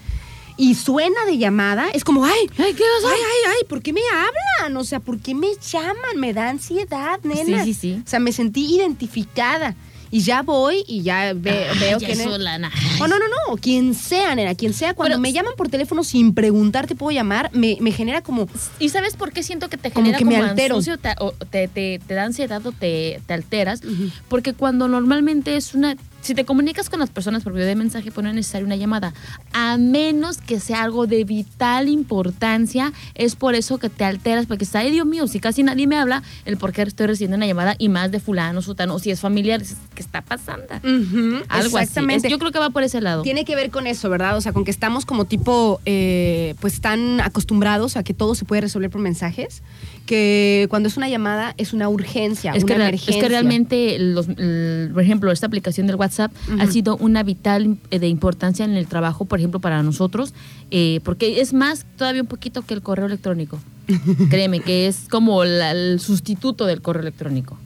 Y suena de llamada, es como, ay, Ay, ¿qué pasó? Ay, ay, ay, ¿por qué me hablan? O sea, ¿por qué me llaman? Me da ansiedad, nena. Sí, sí, sí. O sea, me sentí identificada. Y ya voy y ya ve- Ay, veo ya quién es. eso, Lana. Oh, no, no, no. Quien sea, nena, quien sea. Cuando Pero- me llaman por teléfono sin preguntar, te puedo llamar, me, me genera como. ¿Y sabes por qué siento que te Como genera que me como altero. ansucio, te, o te, te- te da ansiedad o te, te alteras? Porque cuando normalmente es una... Si te comunicas con las personas por medio de mensaje, pues no es necesaria una llamada. A menos que sea algo de vital importancia, es por eso que te alteras, porque está, ay Dios mío, si casi nadie me habla, el por qué estoy recibiendo una llamada y más de fulano, sutano, o si es familiar, ¿qué está pasando? Algo así. exactamente. Es- yo creo que va por ese lado. Tiene que ver con eso, ¿verdad? O sea, con que estamos como tipo, eh, pues tan acostumbrados a que todo se puede resolver por mensajes, que cuando es una llamada es una urgencia, Es una que, emergencia. es que realmente, los, por ejemplo, esta aplicación del WhatsApp ha sido una vital eh, de importancia en el trabajo, por ejemplo, para nosotros, eh, porque es más todavía un poquito que el correo electrónico. Créeme, que es como la- el sustituto del correo electrónico.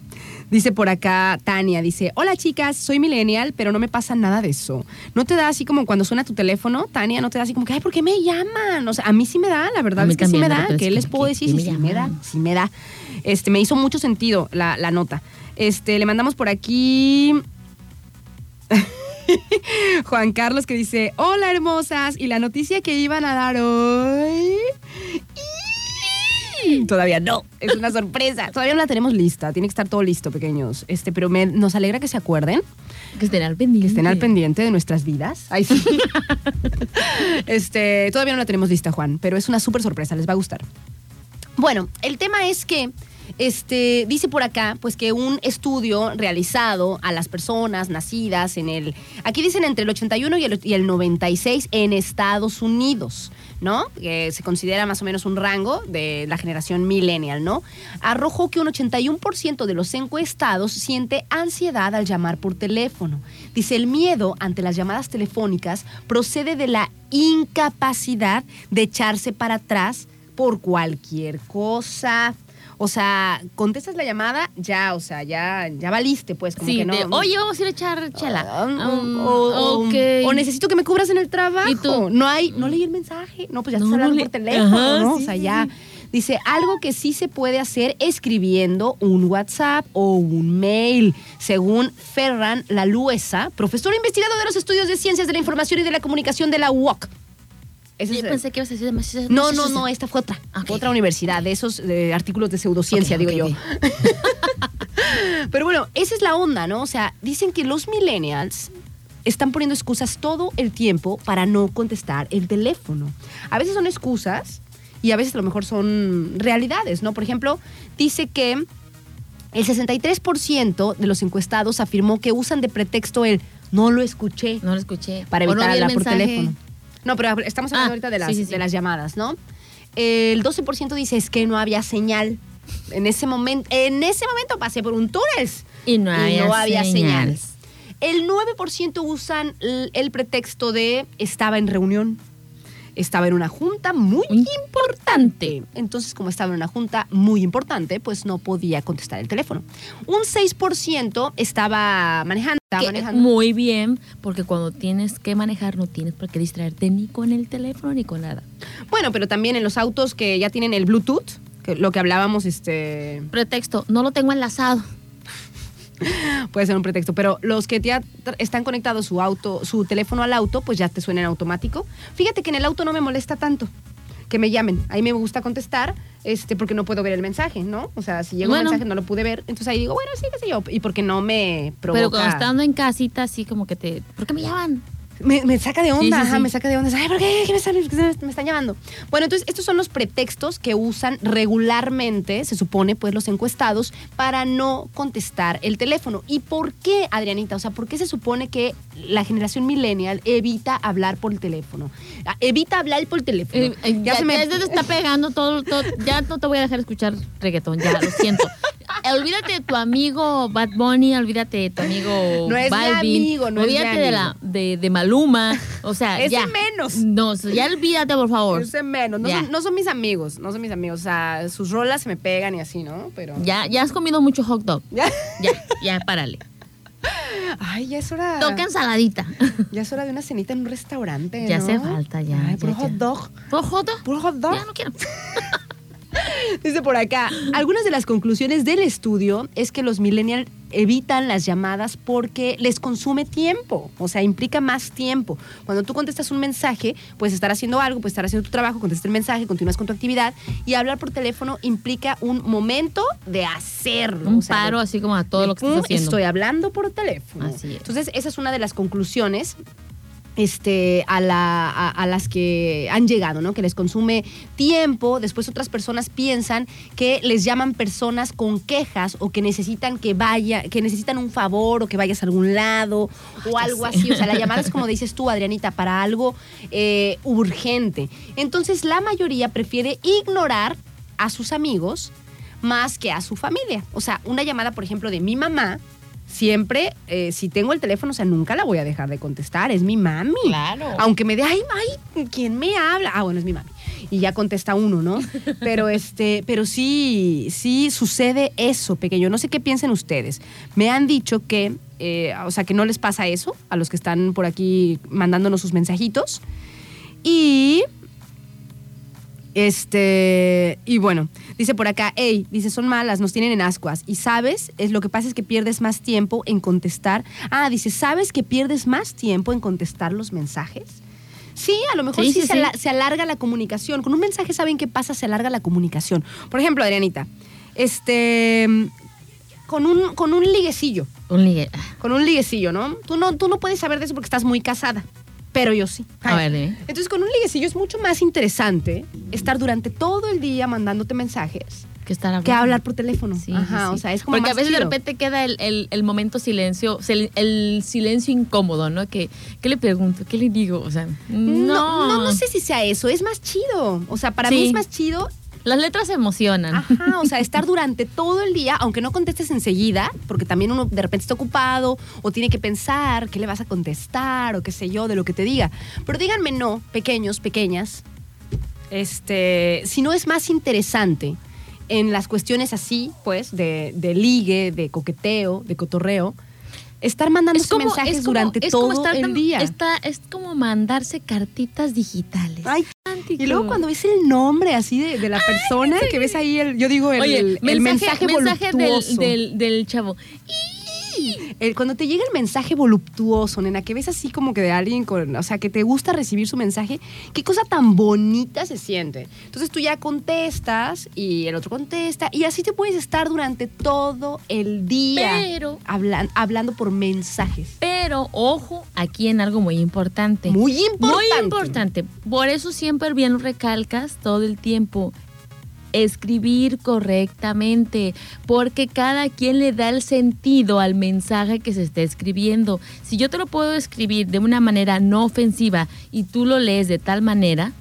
Dice por acá Tania, dice, hola chicas, soy millennial, pero no me pasa nada de eso. ¿No te da así como cuando suena tu teléfono, Tania, no te da así como que, ay, ¿por qué me llaman? O sea, a mí sí me da, la verdad es que sí me da. ¿Qué es les puedo decir? ¿qué Sí, me sí me da, sí me da. Este, me hizo mucho sentido la, la nota. Este, le mandamos por aquí... Juan Carlos que dice, hola hermosas, y la noticia que iban a dar hoy... ¡Y! Todavía no, es una sorpresa. Todavía no la tenemos lista, tiene que estar todo listo, pequeños. Este, pero me- nos alegra que se acuerden, Que estén al pendiente. que estén al pendiente de nuestras vidas. Ay, sí. este, todavía no la tenemos lista, Juan, pero es una súper sorpresa, les va a gustar. Bueno, el tema es que este, dice por acá, pues que un estudio realizado a las personas nacidas en el, aquí dicen entre el 81 y el, y el 96 en Estados Unidos, ¿no? Que se considera más o menos un rango de la generación millennial, ¿no? Arrojó que un 81% de los encuestados siente ansiedad al llamar por teléfono. Dice, el miedo ante las llamadas telefónicas procede de la incapacidad de echarse para atrás por cualquier cosa. O sea, contestas la llamada, ya, o sea, ya, ya valiste, pues, como Sí, que no. de, oye, vamos a ir a echar chela. Ah, Um, o, o- necesito que me cubras en el trabajo. ¿Y tú? No hay, no leí el mensaje. No, pues ya No, estás hablando no por teléfono, Ajá, ¿no? sí, o sea, ya. Dice, algo que sí se puede hacer escribiendo un WhatsApp o un mail, según Ferran Laluesa, profesor investigador de los estudios de ciencias de la información y de la comunicación de la UOC. Yo es pensé que ibas a decir demasiado. no, no, no, esta fue otra. Fue otra universidad, de esos eh, artículos de pseudociencia, digo yo. Pero bueno, esa es la onda, ¿no? O sea, dicen que los millennials están poniendo excusas todo el tiempo para no contestar el teléfono. A veces son excusas y a veces a lo mejor son realidades, ¿no? Por ejemplo, dice que el 63% de los encuestados afirmó que usan de pretexto el no lo escuché No lo escuché. para no evitar vi el hablar por teléfono. No, pero estamos hablando Ah, ahorita de las, sí, sí, sí. de las llamadas, ¿no? El 12% dice es que no había señal. En ese momento, en ese momento pasé por un túnel Y no había señal. señal. El 9% usan el pretexto de estaba en reunión. Estaba en una junta muy importante. Entonces, como estaba en una junta muy importante, pues no podía contestar el teléfono. Un 6% estaba manejando. Estaba manejando. muy bien, porque cuando tienes que manejar no tienes por qué distraerte ni con el teléfono ni con nada. Bueno, pero también en los autos que ya tienen el Bluetooth, que lo que hablábamos, este, Pretexto, no lo tengo enlazado. puede ser un pretexto, pero los que ya están conectados su auto, su teléfono al auto, pues ya te suena en automático. Fíjate que en el auto no me molesta tanto que me llamen. Ahí me gusta contestar, este, porque no puedo ver el mensaje, ¿no? O sea, si llega Bueno. un mensaje no lo pude ver, entonces ahí digo, bueno, sí, qué sé yo, y porque no me provoca. Pero cuando estando en casita, así como que te. ¿Por qué me llaman? Me, me saca de onda, Sí, sí, ajá, sí. me saca de onda. Ay, ¿por qué? ¿Qué me están, qué me- me están llamando? Bueno, entonces estos son los pretextos que usan regularmente, se supone, pues los encuestados, para no contestar el teléfono. ¿Y por qué, Adrianita? O sea, ¿por qué se supone que la generación millennial evita hablar por el teléfono? Ah, Evita hablar por el teléfono. Eh, eh, ya, ya te está pegando todo, todo- Ya no te voy a dejar escuchar reggaetón, ya, lo siento. Eh, olvídate de tu amigo Bad Bunny, olvídate de tu amigo No es mi Balvin. amigo, no es mi olvídate de, la, de, de Maluma. O sea, Ese ya. menos. No, ya olvídate, por favor. Ese menos. No son, no son mis amigos, no son mis amigos. O sea, sus rolas se me pegan y así, ¿no? Pero. Ya, ya has comido mucho hot dog. Ya. Ya, ya, párale. Ay, ya es hora. Toca ensaladita. Ya es hora de una cenita en un restaurante. Ya ¿no? hace falta, ya, Ay, ya, ya. hot dog. ¿Por hot dog? Puro hot dog. Ya no quiero. Dice por acá, algunas de las conclusiones del estudio es que los millennials evitan las llamadas porque les consume tiempo, o sea, implica más tiempo. Cuando tú contestas un mensaje, puedes estar haciendo algo, puedes estar haciendo tu trabajo, contestas el mensaje, continúas con tu actividad y hablar por teléfono implica un momento de hacerlo. Un o sea, de- paro así como a todo lo que estás haciendo. Estoy hablando por teléfono. Así es. Entonces, esa es una de las conclusiones este, a, la- a- a las que han llegado, ¿no? Que les consume tiempo. Después otras personas piensan que les llaman personas con quejas o que necesitan que vaya, que necesitan un favor o que vayas a algún lado o algo así. O sea, la llamada es como dices tú, Adrianita, para algo eh, urgente. Entonces, la mayoría prefiere ignorar a sus amigos más que a su familia. O sea, una llamada, por ejemplo, de mi mamá, siempre, eh, si tengo el teléfono, o sea, nunca la voy a dejar de contestar. Es mi mami. Claro. Aunque me dé, ay, ay, ¿quién me habla? Ah, bueno, es mi mami. Y ya contesta uno, ¿no? Pero este, pero sí, sí sucede eso, pequeño. No sé qué piensen ustedes. Me han dicho que, eh, o sea, que no les pasa eso a los que están por aquí mandándonos sus mensajitos. Y este, y bueno, dice por acá, hey, dice, son malas, nos tienen en ascuas. Y sabes, es lo que pasa es que pierdes más tiempo en contestar. Ah, dice, ¿sabes que pierdes más tiempo en contestar los mensajes? Sí, a lo mejor sí, Sí, sí, se, sí. ala- se alarga la comunicación. Con un mensaje, ¿saben qué pasa? Se alarga la comunicación. Por ejemplo, Adrianita, este, con un, con un liguecillo, Un ligue. con un liguecillo, ¿no? Tú no, tú no puedes saber de eso porque estás muy casada, pero yo sí. A ver, dime. Entonces, con un liguecillo es mucho más interesante estar durante todo el día mandándote mensajes Que estar hablando. que hablar por teléfono. Sí, Ajá, sí, o sea, es como Porque más a veces de repente queda el, el- el momento silencio, el, el silencio incómodo, ¿no? Que, ¿Qué le pregunto? ¿Qué le digo? O sea, no. No, no, no sé si sea eso, es más chido. O sea, para mí es más chido Las letras se emocionan. Ajá, o sea, estar durante todo el día, aunque no contestes enseguida, porque también uno de repente está ocupado o tiene que pensar qué le vas a contestar o qué sé yo de lo que te diga. Pero díganme no, pequeños, pequeñas, este, si no es más interesante en las cuestiones así, pues, de, de ligue, de coqueteo, de cotorreo, estar mandándose mensajes es como- durante es todo estar el día. está- es como mandarse cartitas digitales. Ay, y luego cuando ves el nombre así de, de la persona, que ves ahí el, yo digo, el, Oye, el- el mensaje, mensaje del, del, del chavo. El- cuando te llega el mensaje voluptuoso, nena, que ves así como que de alguien con, o sea, que te gusta recibir su mensaje, qué cosa tan bonita se siente. Entonces tú ya contestas y el otro contesta y así te puedes estar durante todo el día Pero- hablan- hablando por mensajes. Pero ojo aquí en algo muy importante. Muy importante. Muy importante. Por eso siempre bien recalcas todo el tiempo. Escribir correctamente, porque cada quien le da el sentido al mensaje que se está escribiendo. Si yo te lo puedo escribir de una manera no ofensiva y tú lo lees de tal manera,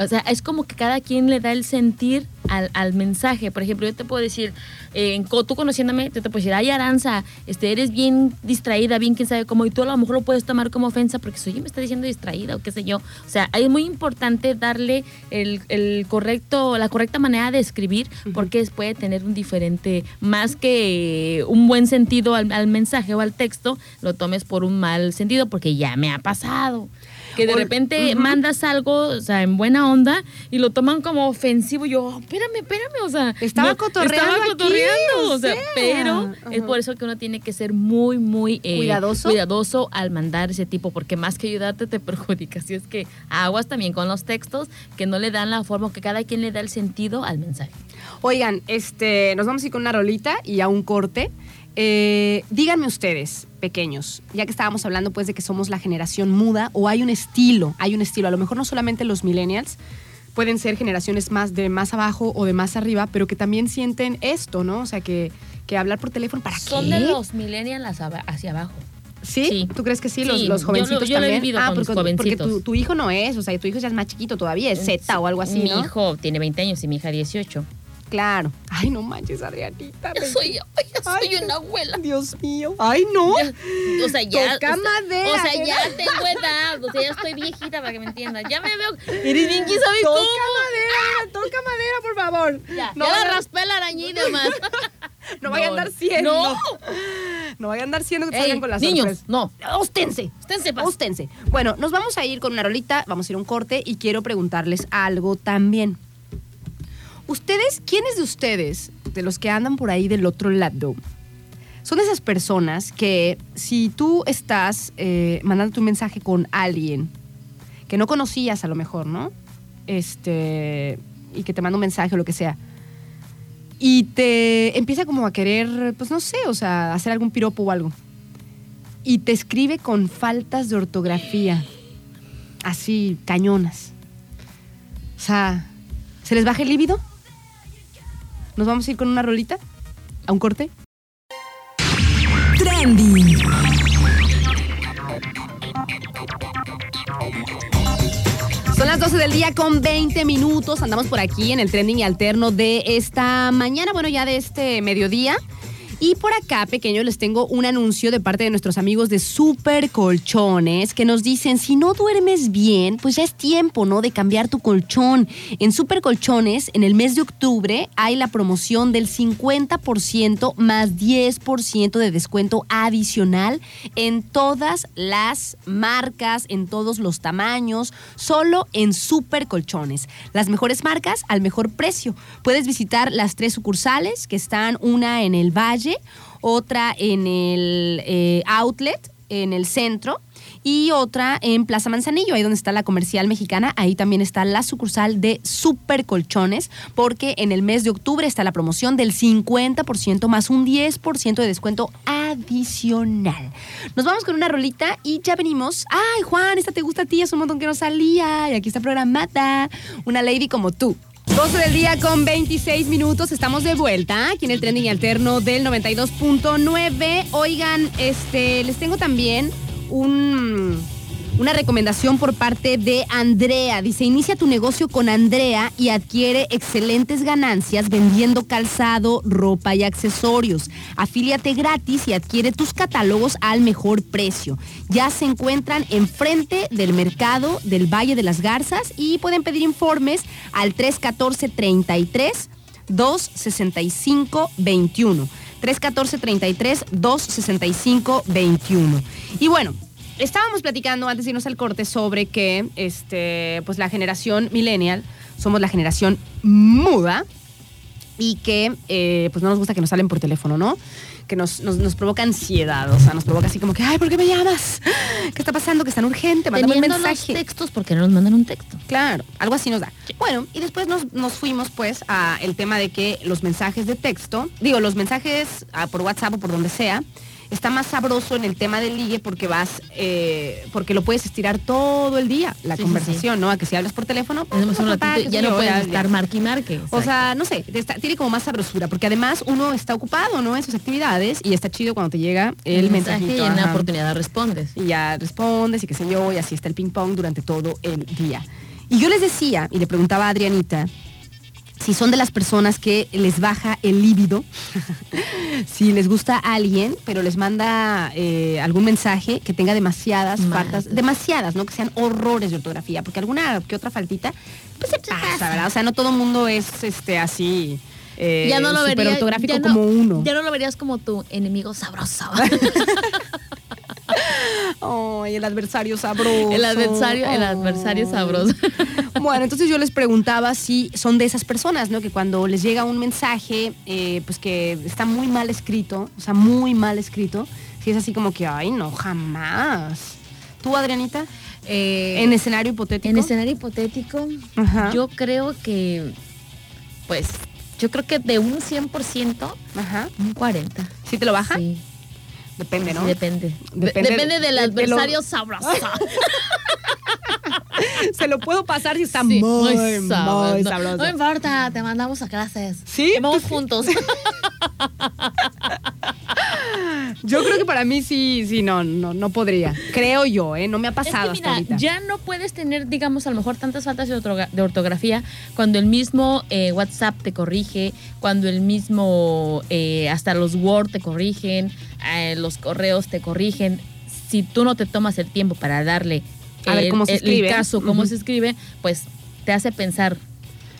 o sea, es como que cada quien le da el sentir al, al mensaje. Por ejemplo, yo te puedo decir, eh, tú conociéndome, yo te puedo decir, ay, Aranza, este, eres bien distraída, bien quién sabe cómo, y tú a lo mejor lo puedes tomar como ofensa porque soy me está diciendo distraída o qué sé yo. O sea, es muy importante darle el, el correcto, la correcta manera de escribir porque puede tener un diferente, más que un buen sentido al, al mensaje o al texto, lo tomes por un mal sentido porque ya me ha pasado. Que de repente mandas algo, o sea, en buena onda y lo toman como ofensivo. Yo, espérame, espérame, o sea. Estaba cotorreando Estaba cotorreando, o o sea, sea. pero es por eso que uno tiene que ser muy, muy eh, ¿Cuidadoso? cuidadoso al mandar ese tipo, porque más que ayudarte te perjudica. Así es que aguas también con los textos que no le dan la forma, que cada quien le da el sentido al mensaje. Oigan, este, nos vamos a ir con una rolita y a un corte. Eh, díganme ustedes, pequeños, ya que estábamos hablando pues de que somos la generación muda o hay un estilo, hay un estilo, a lo mejor no solamente los millennials, pueden ser generaciones más de más abajo o de más arriba, pero que también sienten esto, ¿no? O sea, que, que hablar por teléfono, ¿para Son qué? de los millennials hacia aba- hacia abajo. ¿Sí? Sí. ¿Tú crees que sí? Sí, Los, los yo jovencitos lo- yo lo he también. con los porque, tu, tu hijo no es, o sea, tu hijo ya es más chiquito todavía, es Z o algo así, Mi ¿no? hijo tiene 20 años y mi hija 18. Claro. Ay, no manches, Adrianita. Ya soy, ya soy Ay, una abuela. Dios mío. Ay, no. Ya, o sea, ya. Toca o sea, madera, O sea, ya tengo edad. O sea, ya estoy viejita para que me entiendas. Ya me veo. Eres bien, ¿quién sabe Toca cómo? madera, nena, toca madera, por favor. Ya, no ya la raspé la araña y demás. No vaya a andar siendo. No. No vaya a andar siendo que te Ey, salgan con las niños, no. Óstense, paz. Óstense. Bueno, nos vamos a ir con una rolita, vamos a ir a un corte y quiero preguntarles algo también. Ustedes, ¿quiénes de ustedes, de los que andan por ahí del otro lado, son esas personas que si tú estás eh, mandando tu mensaje con alguien que no conocías a lo mejor, ¿no? Este, y que te manda un mensaje o lo que sea, y te empieza como a querer, pues no sé, o sea, hacer algún piropo o algo, y te escribe con faltas de ortografía, así, cañonas. O sea, ¿se les baja el líbido? ¿Nos vamos a ir con una rolita? ¿A un corte? Trending. Son las 12 del día con 20 minutos. Andamos por aquí en el trending y alterno de esta mañana, bueno, ya de este mediodía. Y por acá, pequeño, les tengo un anuncio de parte de nuestros amigos de Super Colchones que nos dicen, si no duermes bien, pues ya es tiempo, ¿no? De cambiar tu colchón. En Super Colchones, en el mes de octubre, hay la promoción del 50% más 10% de descuento adicional en todas las marcas, en todos los tamaños, solo en Super Colchones. Las mejores marcas al mejor precio. Puedes visitar las tres sucursales que están una en el Valle, otra en el eh, Outlet, en el centro. Y otra en Plaza Manzanillo, ahí donde está la comercial mexicana, ahí también está la sucursal de Super Colchones, porque en el mes de octubre está la promoción del 50% más un 10% de descuento adicional. Nos vamos con una rolita y ya venimos. Ay, Juan, esta te gusta a ti, es un montón que no salía y aquí está programada. Una lady como tú. 12 del día con 26 minutos, estamos de vuelta aquí en el trending alterno del 92.9. Oigan, este, les tengo también un, una recomendación por parte de Andrea. Dice, inicia tu negocio con Andrea y adquiere excelentes ganancias vendiendo calzado, ropa y accesorios. Afíliate gratis y adquiere tus catálogos al mejor precio. Ya se encuentran enfrente del mercado del Valle de las Garzas y pueden pedir informes al 314 33 265 21. 314-33 265 21. Y bueno, estábamos platicando antes de irnos al corte sobre que este, pues la generación millennial somos la generación muda. y que eh, pues no nos gusta que nos salen por teléfono, ¿no? Que nos, nos, nos provoca ansiedad, o sea, nos provoca así como que, ay, ¿por qué me llamas? ¿Qué está pasando? Que es tan urgente, mándame un los mensaje. textos, porque no nos mandan un texto? Claro, algo así nos da. Bueno, y después nos, nos fuimos pues a el tema de que los mensajes de texto, digo, los mensajes ah, por WhatsApp o por donde sea, está más sabroso en el tema del ligue porque vas, eh, porque lo puedes estirar todo el día, la Sí, sí, conversación, ¿no? A que si hablas por teléfono, pues, Tenemos un ratito, ya no puedes estar marque y marque. O sea, no sé, está- tiene como más sabrosura, porque además uno está ocupado, ¿no? En sus actividades y está chido cuando te llega el, el mensaje mensajito. y en la oportunidad respondes. Y ya respondes y qué sé yo, y así está el ping pong durante todo el día. Y yo les decía, y le preguntaba a Adrianita, si son de las personas que les baja el líbido, si les gusta a alguien, pero les manda eh, algún mensaje que tenga demasiadas Mal. faltas, demasiadas, ¿no? Que sean horrores de ortografía, porque alguna que otra faltita, pues se pasa, ¿verdad? O sea, no todo el mundo es este así. eh, ya no lo verías ortográfico ya no- como uno. Ya no lo verías como tu enemigo sabroso. Ay, el adversario sabroso. el adversario, el adversario sabroso. Bueno, entonces yo les preguntaba si son de esas personas, ¿no? Que cuando les llega un mensaje, eh, pues que está muy mal escrito, o sea, muy mal escrito, si es así como que, ay, no, jamás. ¿Tú, Adrianita? Eh, En escenario hipotético. en escenario hipotético, Ajá. yo creo que, pues, yo creo que de un 100%, Ajá. un 40. ¿Sí te lo baja? Sí, Depende, ¿no? depende. Depende Depende, de- del de- de lo- adversario sabroso. Se lo puedo pasar si está Sí, muy, muy sabroso. no importa, te mandamos a clases. ¿Sí? Vamos juntos. Yo creo que para mí sí, sí, no, no, no podría. Creo yo, ¿eh? No me ha Es pasado hasta ahorita. ya no puedes tener, digamos, a lo mejor tantas faltas de, ortogra- de ortografía cuando el mismo eh, WhatsApp te corrige, cuando el mismo, eh, hasta los Word te corrigen, eh, los correos te corrigen. Si tú no te tomas el tiempo para darle A ver el, cómo se el- caso, cómo se escribe, pues te hace pensar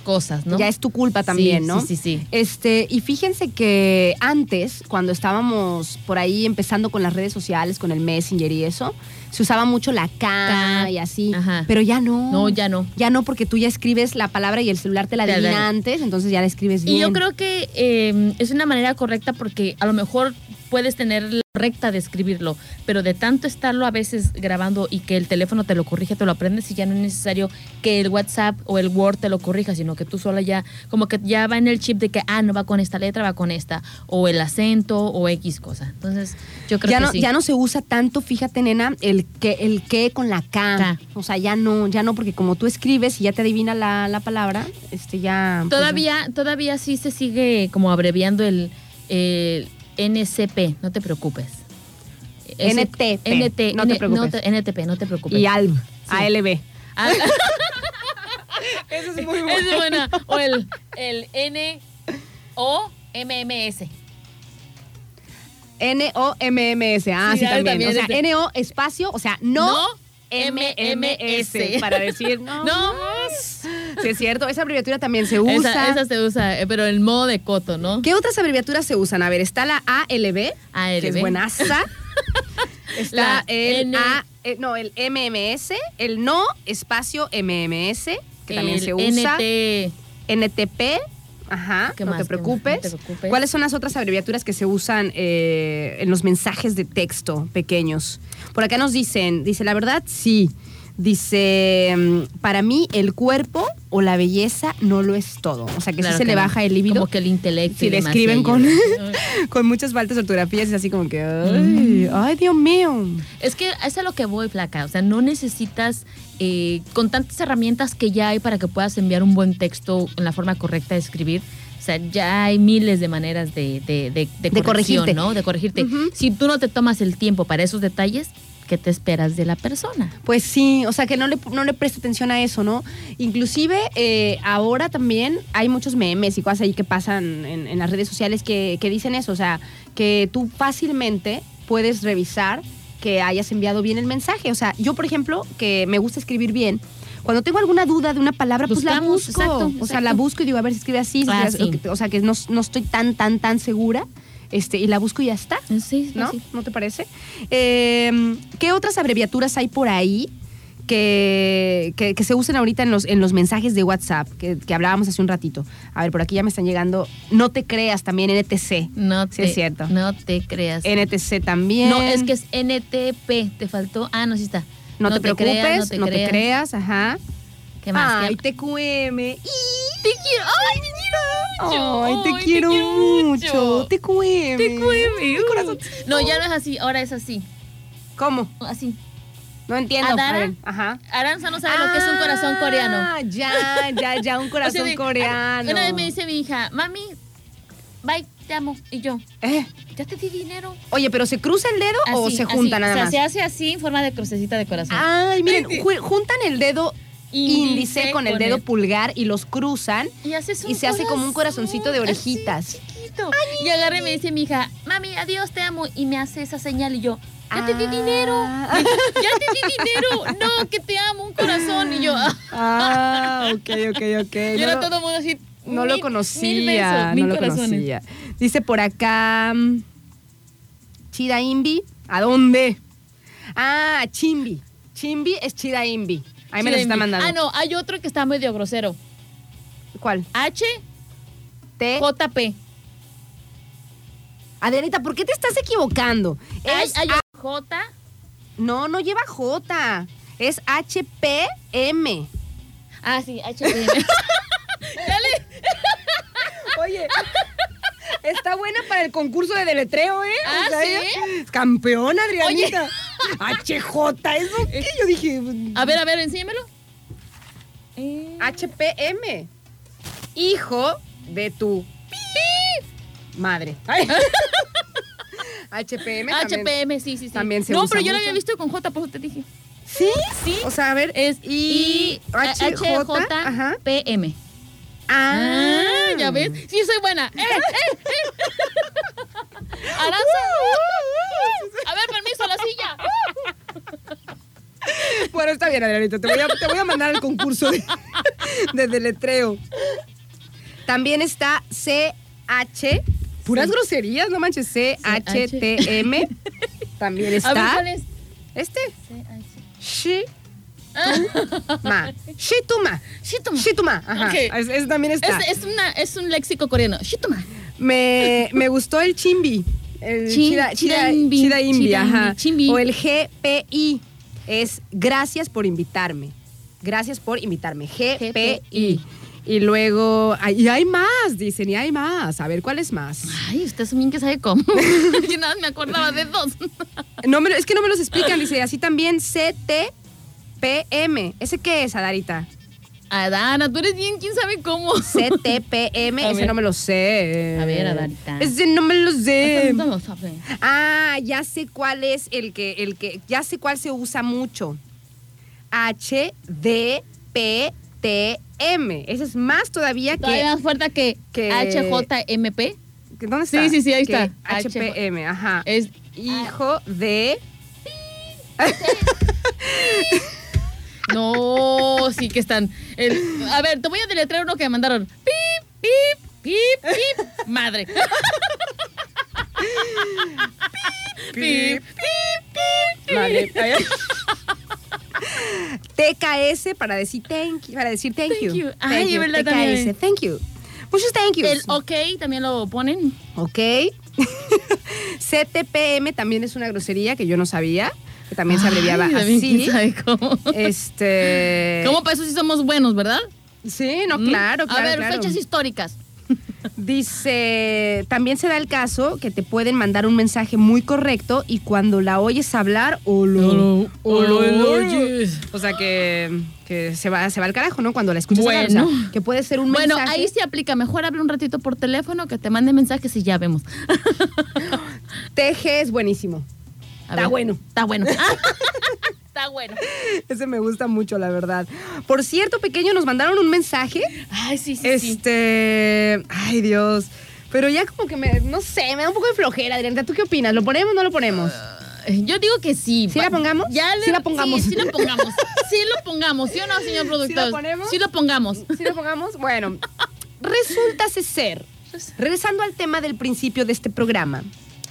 cosas, ¿no? Ya es tu culpa también, Sí, ¿no? Sí, sí, sí. Este, y fíjense que antes, cuando estábamos por ahí empezando con las redes sociales, con el Messenger y eso, se usaba mucho la K K, y así. ajá. Pero ya no. No, ya no. Ya no, porque tú ya escribes la palabra y el celular te la adivina. antes, entonces ya la escribes bien. Y yo creo que eh, es una manera correcta porque a lo mejor puedes tener la recta de escribirlo, pero de tanto estarlo a veces grabando y que el teléfono te lo corrige, te lo aprendes y ya no es necesario que el WhatsApp o el Word te lo corrija, sino que tú sola ya, como que ya va en el chip de que, ah, no va con esta letra, va con esta, o el acento o X cosa. Entonces, yo creo ya que no, sí. ya no se usa tanto, fíjate, nena, el que, el que con la K. K. O sea, ya no, ya no, porque como tú escribes y ya te adivina la, la palabra, este ya. pues, Todavía, todavía sí se sigue como abreviando el, el NCP, no te preocupes. Ese- NTP, NT, no te N- preocupes. te- NTP, no te preocupes. Y ALB, ALB. Ah, Eso es muy esa es buena. O el, el N O M M S. N-O-M-M-S. Ah, sí, Sí, ahí también. también O sea, de- N-O espacio, o sea, no, No, M-M-S. Para decir, no. No. Sí, es cierto. Esa abreviatura también se usa. Esa, esa se usa, eh, pero el modo de coto, ¿no? ¿Qué otras abreviaturas se usan? A ver, está la ALB, ALB. que es buenaza. Está La el N- A, eh, no, el MMS, el no espacio MMS, que también se usa. NT. NTP, ajá, ¿Qué no más? te preocupes. No te preocupes. ¿Cuáles son las otras abreviaturas que se usan eh, en los mensajes de texto pequeños? Por acá nos dicen, dice, la verdad, sí. Dice, mm, para mí el cuerpo o la belleza no lo es todo. O sea, que Claro sí se le no. baja el líbido. Como que el intelecto. Si y le escriben con, con muchas faltas de ortografía, es así como que, ay, ay, Dios mío. Es que es a lo que voy, flaca. O sea, no necesitas, eh, con tantas herramientas que ya hay para que puedas enviar un buen texto en la forma correcta de escribir. O sea, ya hay miles de maneras de, de, de, de De corrección, corregirte. ¿no? De corregirte. Si tú no te tomas el tiempo para esos detalles, ¿qué te esperas de la persona? Pues sí, o sea que no le, no le preste atención a eso, ¿no? Inclusive eh, ahora también hay muchos memes y cosas ahí que pasan en, en las redes sociales que, que dicen eso, o sea, que tú fácilmente puedes revisar que hayas enviado bien el mensaje. O sea, yo por ejemplo, que me gusta escribir bien, cuando tengo alguna duda de una palabra, pues la busco. exacto, O sea, la busco y digo, a ver si escribe así, si Ah, escribe- sí. o sea, que no, no estoy tan, tan, tan segura. Este, y la busco y ya está. Sí, ¿no? sí. ¿No te parece? Eh, ¿Qué otras abreviaturas hay por ahí que, que, que se usen ahorita en los, en los mensajes de WhatsApp, que, que hablábamos hace un ratito. A ver, por aquí ya me están llegando. No te creas también, NTC. No Sí, te, es cierto. No te creas. NTC también. No, es que es NTP. Te faltó. Ah, no, sí está. No, te, preocupes, creas, no te, creas. ajá. ¿Qué más? Ay, ¿Qué- TQM. ¡Y! Te quiero. Ay, te mucho. Ay, te quiero mucho. TQM. TQM. Mi corazón. No, ya no es así. Ahora es así. ¿Cómo? Así. No entiendo. ¿Adara? Ajá. Aranza no sabe lo que es un corazón coreano. Ah, ya, ya, ya, un O corazón sea, coreano. Una vez me dice mi hija, mami, bye, te amo. Y yo, Eh, ya te di dinero. Oye, pero ¿se cruza el dedo o se así. junta nada o sea, más? se hace así en forma de crucecita de corazón. Ay, miren, ju- juntan el dedo índice, Índice con el con dedo el- pulgar y los cruzan y haces un y se hace como un corazoncito de así, orejitas. chiquito. Y agarré y me dice mi hija, mami, adiós, te amo. Y me hace esa señal y yo, ya te di Ah. dinero. Dijo, ya te di dinero. No, que te amo, un corazón. Y yo, ah, Ah, ok, ok, ok. y era lo- todo el mundo así. No lo conocía, Mil besos, mil no lo corazones. conocía. Dice por acá, Chida Imbi, ¿a dónde? Ah, Chimbi. Chimbi es Chida Imbi. Ahí me lo está mandando. Ah, no, hay otro que está medio grosero. ¿Cuál? H, T. J, P. Adrianita, ¿por qué te estás equivocando? Es J. No, no lleva J. Es HPM. Ah, sí, H, P. Dale. Oye, está buena para el concurso de deletreo, ¿eh? Ah, ¿sí? ella- Campeona, Adrianita. HJ, ¿eso qué? Yo dije. A ver, a ver, enséñamelo. Eh, HPM. Hijo de tu madre. Ay. HPM. también. HPM, sí, sí, sí. también se no, usa pero yo lo mucho. había visto con J, por eso te dije. ¿Sí? Sí. O sea, a ver. Es I, H. J. P, M. Ah, Ah, ya ves. Sí, soy buena. Eh, eh, eh. Aranza. A ver, permiso, la silla. Bueno, está bien, Adrianita. Te voy a, te voy a mandar al concurso de, de deletreo. También está CH. Puras Sí. groserías, no manches. CHTM. También A está. ¿cuál es? Este. C, H. Shi. Ma. Shituma. Shituma. Shituma. Ajá. Ok. Es, es- también está. Es, es, una, es un léxico coreano. Shituma. Me, me gustó el chimbi. El Chin- chida, chida, chida imbi, chida imbi, ajá. chimbi. O el GPI. Es gracias por invitarme. Gracias por invitarme. GPI. GPI. Y luego, y hay más, dicen, y hay más. A ver, ¿cuál es más? Ay, usted es un bien que sabe cómo. Yo nada más me acordaba de dos. No me es que no me los explican, dice, así también CTPM. ¿Ese qué es, Adarita? Adana, tú eres bien, quién sabe cómo. CTPM, A ese ver. no me lo sé. A ver, Adarita. Ese no me lo sé. No lo sabe. Ah, ya sé cuál es el que, el que, ya sé cuál se usa mucho. H D P T M. Ese es más todavía Todavía que, más fuerte que, que- HJMP. ¿Dónde está? Sí, sí, sí, ahí Que está. HPM, ajá. Es Hijo de. No, sí que están. el- a ver, te voy a deletrear uno que me mandaron. Pip, pip, pip, pip. Madre. Pip, pip, pip. Vale. TKS para decir thank you, para decir thank, Thank you. you. Thank Ay, you. ¿verdad? TKS, También. thank you. Muchos thank yous. El OK también lo ponen. Ok. CTPM también es una grosería que yo no sabía, que también se abreviaba Ay, así. ¿quién sabe cómo? Este. ¿Cómo para eso sí somos buenos, verdad? Sí, no, ¿Mm? claro, claro. A ver, claro. fechas históricas. Dice, también se da el caso que te pueden mandar un mensaje muy correcto y cuando la oyes hablar o lo, O lo- o lo oyes. O sea que, que se va se va al carajo, ¿no? Cuando la escuchas hablar, o sea, Bueno. que puede ser un Bueno, mensaje. ahí sí aplica. Mejor habla un ratito por teléfono que te mande mensajes y ya vemos. TG es buenísimo. A Está ver. bueno. Está bueno. Está bueno. Ese me gusta mucho, la verdad. Por cierto, pequeño, nos mandaron un mensaje. Ay, sí, sí, sí. este, ay Dios. Pero ya como que me, no sé, me da un poco de flojera, Adriana. ¿Tú qué opinas? ¿Lo ponemos o no lo ponemos? Yo digo que sí. ¿Sí la pongamos? Ya le- Sí la pongamos. Sí, sí lo pongamos. Sí lo pongamos. ¿Sí o no, señor productor? ponemos? Sí lo pongamos. ¿Sí lo pongamos? Bueno, resulta ser, regresando al tema del principio de este programa,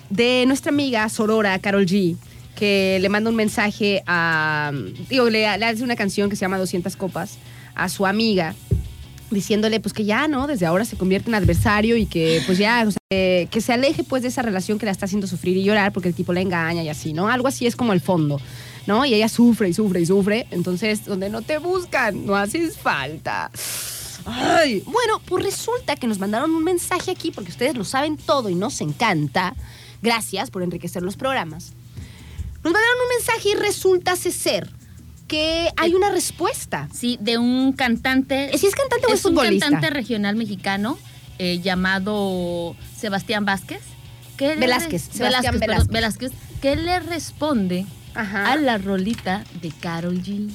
de nuestra amiga Sorora, Carol G, que le manda un mensaje a. Digo, le, hace una canción que se llama 200 Copas a su amiga diciéndole pues que ya, ¿no? Desde ahora se convierte en adversario y que pues ya, o sea, que se aleje pues de esa relación que la está haciendo sufrir y llorar porque el tipo la engaña y así, ¿no? Algo así es como el fondo, ¿no? Y ella sufre y sufre y sufre, entonces donde no te buscan, no haces falta. Ay, bueno, pues resulta que nos mandaron un mensaje aquí porque ustedes lo saben todo y nos encanta. Gracias por enriquecer los programas. Nos mandaron un mensaje y resulta ser que hay una respuesta. Sí, de un cantante. ¿Si es cantante o es, es un futbolista? cantante regional mexicano eh, llamado Sebastián Vázquez. Que Velázquez, Sebastián perdón, Velázquez. Velázquez, que le responde Ajá. a la rolita de Carol G.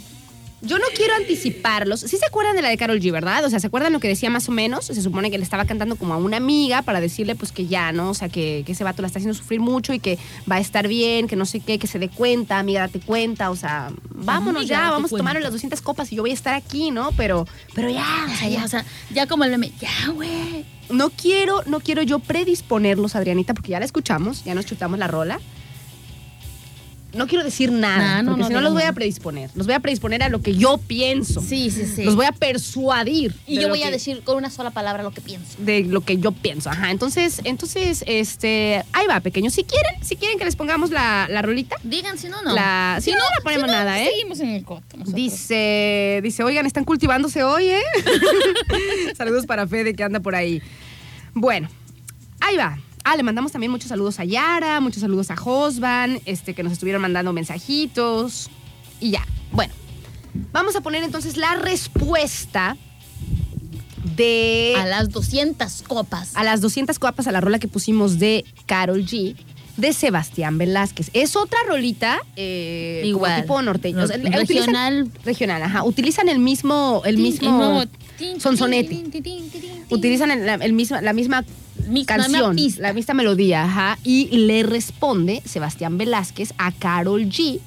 Yo no quiero anticiparlos. Sí se acuerdan de la de Carol G, ¿verdad? O sea, ¿se acuerdan lo que decía más o menos? Se supone que le estaba cantando como a una amiga para decirle pues que ya, ¿no? O sea, que, que ese vato la está haciendo sufrir mucho y que va a estar bien, que no sé qué, que se dé cuenta, amiga, date cuenta, o sea, vámonos Amiga, ya, vamos a tomar las 200 copas y yo voy a estar aquí, ¿no? Pero, pero ya, o sea, ya, o sea, ya como el meme, ya, güey. no quiero, no quiero yo predisponerlos, Adrianita, porque ya la escuchamos, ya nos chutamos la rola. No quiero decir nada, Nah, no, porque no si no los voy a predisponer. Los voy a predisponer a lo que yo pienso. Sí, sí, sí. Los voy a persuadir. y yo voy a decir con una sola palabra lo que pienso. de lo que yo pienso. Ajá. Entonces, entonces, este, ahí va, pequeños. Si quieren, si quieren que les pongamos la, la rolita. Digan, si no, no. La- si no, no ponemos nada, ¿eh? Seguimos en el coto. nosotros. Dice, dice, oigan, están cultivándose hoy, ¿eh? saludos para Fede que anda por ahí. Bueno, ahí va. Ah, le mandamos también muchos saludos a Yara, muchos saludos a Josvan, este, que nos estuvieron mandando mensajitos. Y ya. Bueno, vamos a poner entonces la respuesta de A las 200 copas. a las 200 copas a la rola que pusimos de Carol G. De Sebastián Velázquez. Es otra rolita eh, como Igual. tipo norteño. O sea, Re- utilizan- regional. regional, ajá. Utilizan el mismo, el mismo tin, sonsonete. Utilizan el, misma, la misma La canción, pista. la misma melodía, ajá. Y le responde Sebastián Velázquez a Carol G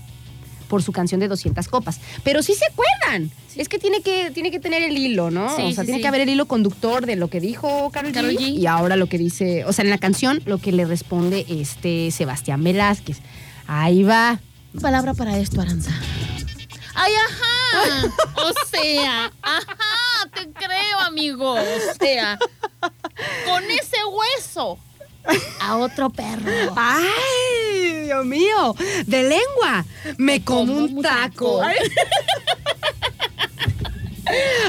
por su canción de 200 copas. Pero sí se acuerdan. Es que tiene que, tiene que tener el hilo, ¿no? Sí, o sea, sí, tiene sí. que haber el hilo conductor de lo que dijo Carol, G. y ahora lo que dice, o sea, en la canción lo que le responde este Sebastián Velázquez. Ahí va. Palabra para esto, Aranza. ¡Ay, ajá! O sea, ajá, te creo, amigo. O sea, con ese hueso a otro perro. ¡Ay, Dios mío! De lengua. Me como como un taco.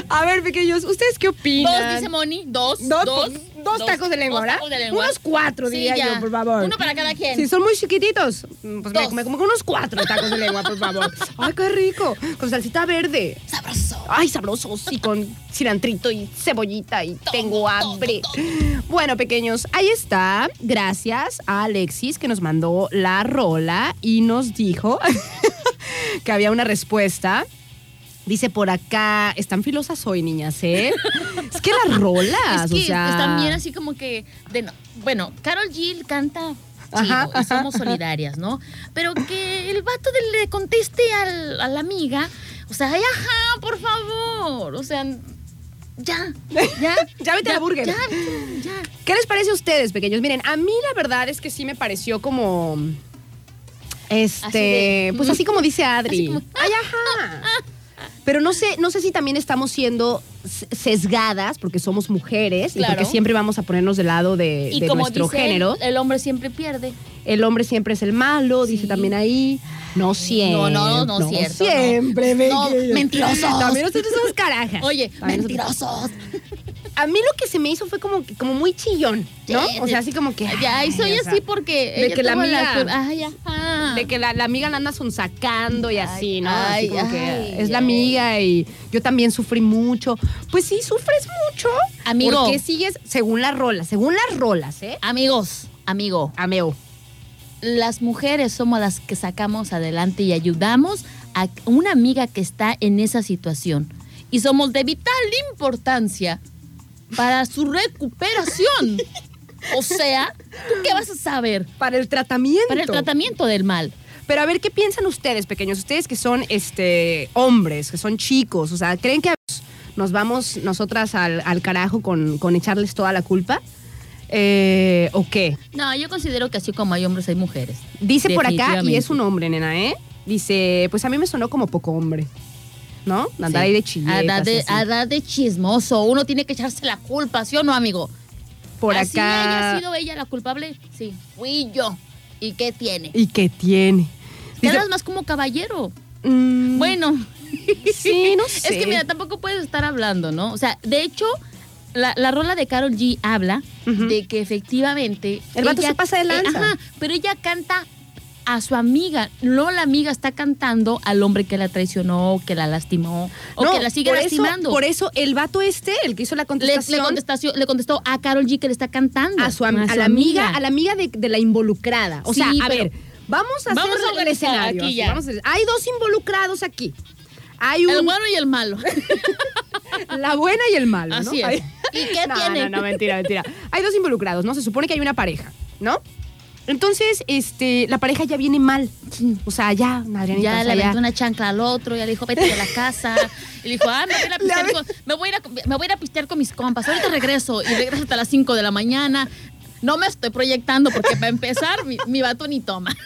A ver, pequeños, ¿ustedes qué opinan? Dos, dice Moni. Dos. Dos, Dos. Dos tacos de lengua, ¿verdad? tacos de lengua. Unos cuatro, diría yo, por favor. Uno para cada quien. Si son muy chiquititos, mm, pues me, Dos. me como unos cuatro tacos de lengua, por favor. Ay, qué rico. Con salsita verde. Sabroso. Ay, sabrosos. Y con cilantrito y cebollita y tengo hambre. Bueno, pequeños, ahí está. Gracias a Alexis que nos mandó la rola y nos dijo que había una respuesta. Dice por acá, están filosas hoy, niñas, ¿eh? Es que las rolas, Es que o sea... están bien así como que. De no- bueno, Carol G canta. Chido, ajá, y somos solidarias, ¿no? Pero que el vato de- le conteste al- a la amiga, o sea, ay, ajá, por favor, o sea, ya, ya. Ya vete a la burger. Ya, ya, ya. ¿Qué les parece a ustedes, pequeños? Miren, a mí la verdad es que sí me pareció como. Este. Así de- pues así como dice Adri. Así como- Ay, ajá. Pero no sé, no sé si también estamos siendo sesgadas porque somos mujeres y porque siempre vamos a ponernos del lado de, Y de como nuestro dice género. el hombre siempre pierde. El hombre siempre es el malo, dice también ahí. No siempre. No, no, no, cierto, no. Siempre, No, pequeños. mentirosos. También nosotros somos carajas. Oye, También nosotros- mentirosos. A mí lo que se me hizo fue como, como muy chillón, ¿no? Sí, o sea, así como que. Ya, y soy ay, o sea, así porque. de ella que la amiga- Ay, ajá. De que la, la amiga la anda sonsacando y así, Ay, ¿no? Ay, como que es la amiga y yo también sufrí mucho. Pues sí, sufres mucho. Amigo. Porque sigues, según las rolas, según las rolas, ¿eh? Amigos, amigo, Ameo. las mujeres somos las que sacamos adelante y ayudamos a una amiga que está en esa situación. Y somos de vital importancia para su recuperación. O sea, ¿tú qué vas a saber? Para el tratamiento. Para el tratamiento del mal. Pero a ver, ¿qué piensan ustedes, pequeños? Ustedes que son este hombres, que son chicos, o sea, ¿creen que nos vamos nosotras al, al carajo con, con echarles toda la culpa? Eh, ¿O qué? No, yo considero que así como hay hombres, hay mujeres. Dice por acá, y es un hombre, nena, ¿eh? Dice, pues a mí me sonó como poco hombre. ¿No? Andar Sí. ahí de chilletas. De, chismoso. Uno tiene que echarse la culpa, ¿sí o no, amigo? por Así haya acá. sido ella la culpable, sí. Fui yo. ¿Y qué tiene? ¿Y qué tiene? Dice, Quedas más como caballero. mm, Bueno. Sí, no sé. Es que mira, tampoco puedes estar hablando, ¿no? O sea, de hecho, la, la rola de Carol G habla de que efectivamente. El vato se pasa de lanza. ajá, pero ella canta a su amiga. No la amiga está cantando al hombre que la traicionó, que la lastimó, o no, que la sigue por eso- lastimando. por eso el vato este, el que hizo la le, le contestación, contestació- le contestó a Carol G que le está cantando. a su a, la amiga, a la amiga de, de la involucrada. O Sí, sea, a ver, vamos a Vamos hacer a el escenario. aquí ya. vamos a hacer- hay dos involucrados aquí. Hay un, El bueno y el malo. la buena y el malo, ¿no? Así es. Hay- ¿Y qué no, tiene? No, no, mentira, mentira. Hay dos involucrados, ¿no? Se supone que hay una pareja, ¿no? Entonces, este, la pareja ya viene mal. O sea, ya, Adrianita, Ya o sea, le aventó una chancla al otro, ya le dijo, vete de la casa. Y le dijo, ah, me voy a ir a pistear, con, me voy a ir a, me voy a, ir a pistear con mis compas. Ahorita regreso. Y regreso hasta las 5 de la mañana. No me estoy proyectando porque para empezar, mi, mi vato ni toma.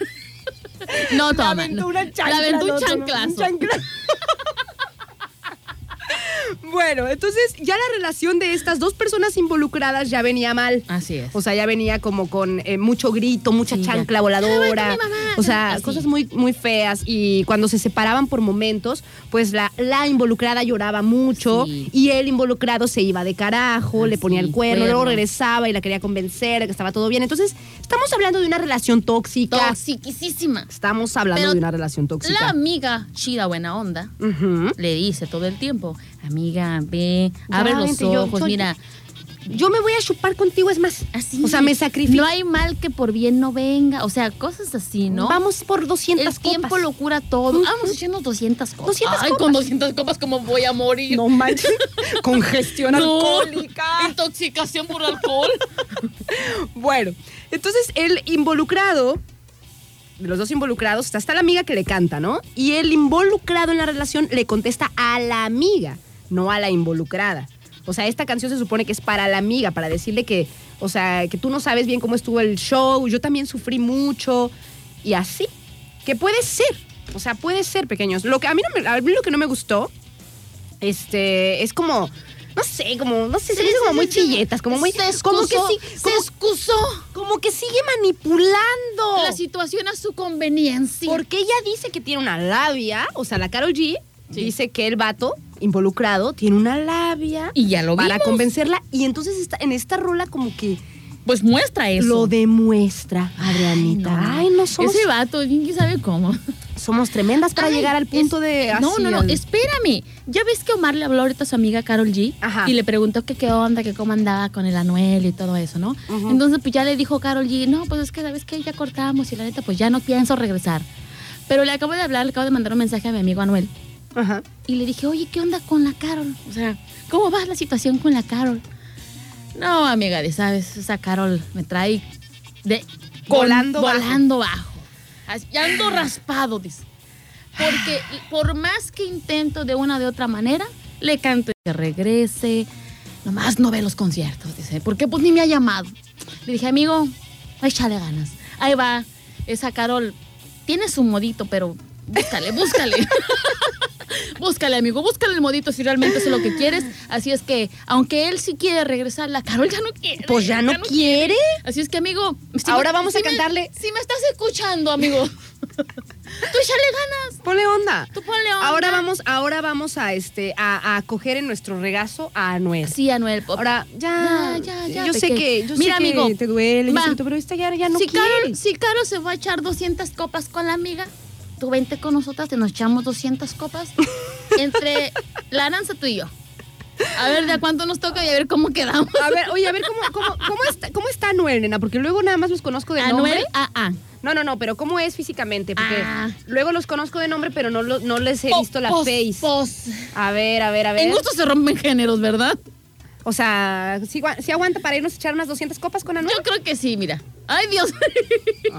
No toma. aventó una Le chancla aventó al un bueno, entonces ya la relación de estas dos personas involucradas ya venía mal. Así es. O sea, ya venía como con eh, mucho grito, mucha Sí, ya. chancla voladora. O sea, así. cosas muy, muy feas. Y cuando se separaban por momentos, pues la, la involucrada lloraba mucho Sí. y el involucrado se iba de carajo, le ponía el cuerno, luego regresaba y la quería convencer de que estaba todo bien. Entonces, estamos hablando de una relación tóxica. Toxiquísima. Estamos hablando Pero de una relación tóxica. La amiga chida buena onda le dice todo el tiempo, amiga, ve, Ya, abre los vente, ojos, yo- mira. Yo me voy a chupar contigo, es más. Así. O sea, me sacrifico. No hay mal que por bien no venga. O sea, cosas así, ¿no? Vamos por 200 El tiempo copas. lo cura todo. Vamos echando 200 copas. 200 Ay, copas. con 200 copas, ¿cómo voy a morir? No manches. Congestión No. alcohólica. Intoxicación por alcohol. Bueno, entonces el involucrado, los dos involucrados, está, está la amiga que le canta, ¿no? Y el involucrado en la relación le contesta a la amiga, no a la involucrada. O sea, esta canción se supone que es para la amiga, para decirle que, o sea, que tú no sabes bien cómo estuvo el show, yo también sufrí mucho, y así. Que puede ser, o sea, puede ser, pequeños. Lo que a mí, no me, a mí lo que no me gustó, este, es como, no sé, como, no sé, se hizo como muy chilletas, como muy, Se como que excusó, sí, se excusó como que sigue manipulando. la situación a su conveniencia. Porque ella dice que tiene una labia, o sea, la Carol G Sí. dice que el vato involucrado tiene una labia Y ya lo para vimos. convencerla y entonces está, en esta rola como que Pues muestra eso. lo demuestra, Adrianita. Ay, no, somos, Ese vato, ¿quién sabe cómo? somos tremendas para Ay, llegar al punto es- de No, no, no, al- espérame. Ya ves que Omar le habló ahorita a su amiga Carol G Ajá. y le preguntó que qué onda, que cómo andaba con el Anuel y todo eso, ¿no? Entonces, pues ya le dijo Carol G, no, pues es que sabes que ya cortamos y la neta, pues ya no pienso regresar. Pero le acabo de hablar, le acabo de mandar un mensaje a mi amigo Anuel Ajá. y le dije, oye, ¿qué onda con la Carol? O sea, ¿cómo va la situación con la Carol? No, amiga, de sabes, esa Carol me trae de Volando bajo. volando bajo. Ya ando raspado, dice. Porque por más que intento de una o de otra manera, le canto que regrese. Nomás no ve los conciertos, dice. Porque pues ni me ha llamado. Le dije, amigo, échale ganas. Ahí va. Esa Carol tiene su modito, pero búscale, búscale. búscale, amigo, búscale el modito si realmente es lo que quieres. Así es que, aunque él sí quiere regresar, la Carol ya no quiere. Pues ya no quiere. Así es que, amigo. si Ahora me- vamos a me- cantarle. si me estás escuchando, amigo. tú échale ganas. Ponle onda. Tú ponle onda. Ahora vamos, ahora vamos a este a, a coger en nuestro regazo a Anuel. Sí, Anuel. Pop. Ahora, ya, Ya, ya, ya, yo sé que, yo Mira, sé que amigo, te duele, yo que tú- pero esta ya, ya no si, quiere. Caro, si Caro se va a echar 200 copas con la amiga, tú vente con nosotras y nos echamos 200 copas entre la Aranza, tú y yo. A ver de a cuánto nos toca y a ver cómo quedamos. A ver, oye, a ver, ¿cómo, cómo, cómo, está, ¿cómo está Anuel, nena? Porque luego nada más los conozco de nombre. Anuel, ah, ah. No, no, no, pero ¿cómo es físicamente? Porque Ah. luego los conozco de nombre, pero no, no les he Po- visto la pos- face. pos. A ver, a ver, a En ver. gusto se rompen géneros, ¿verdad? O sea, ¿sí, gua- sí aguanta para irnos a echar unas 200 copas con Anuel? Yo creo que sí, mira. Ay, Dios.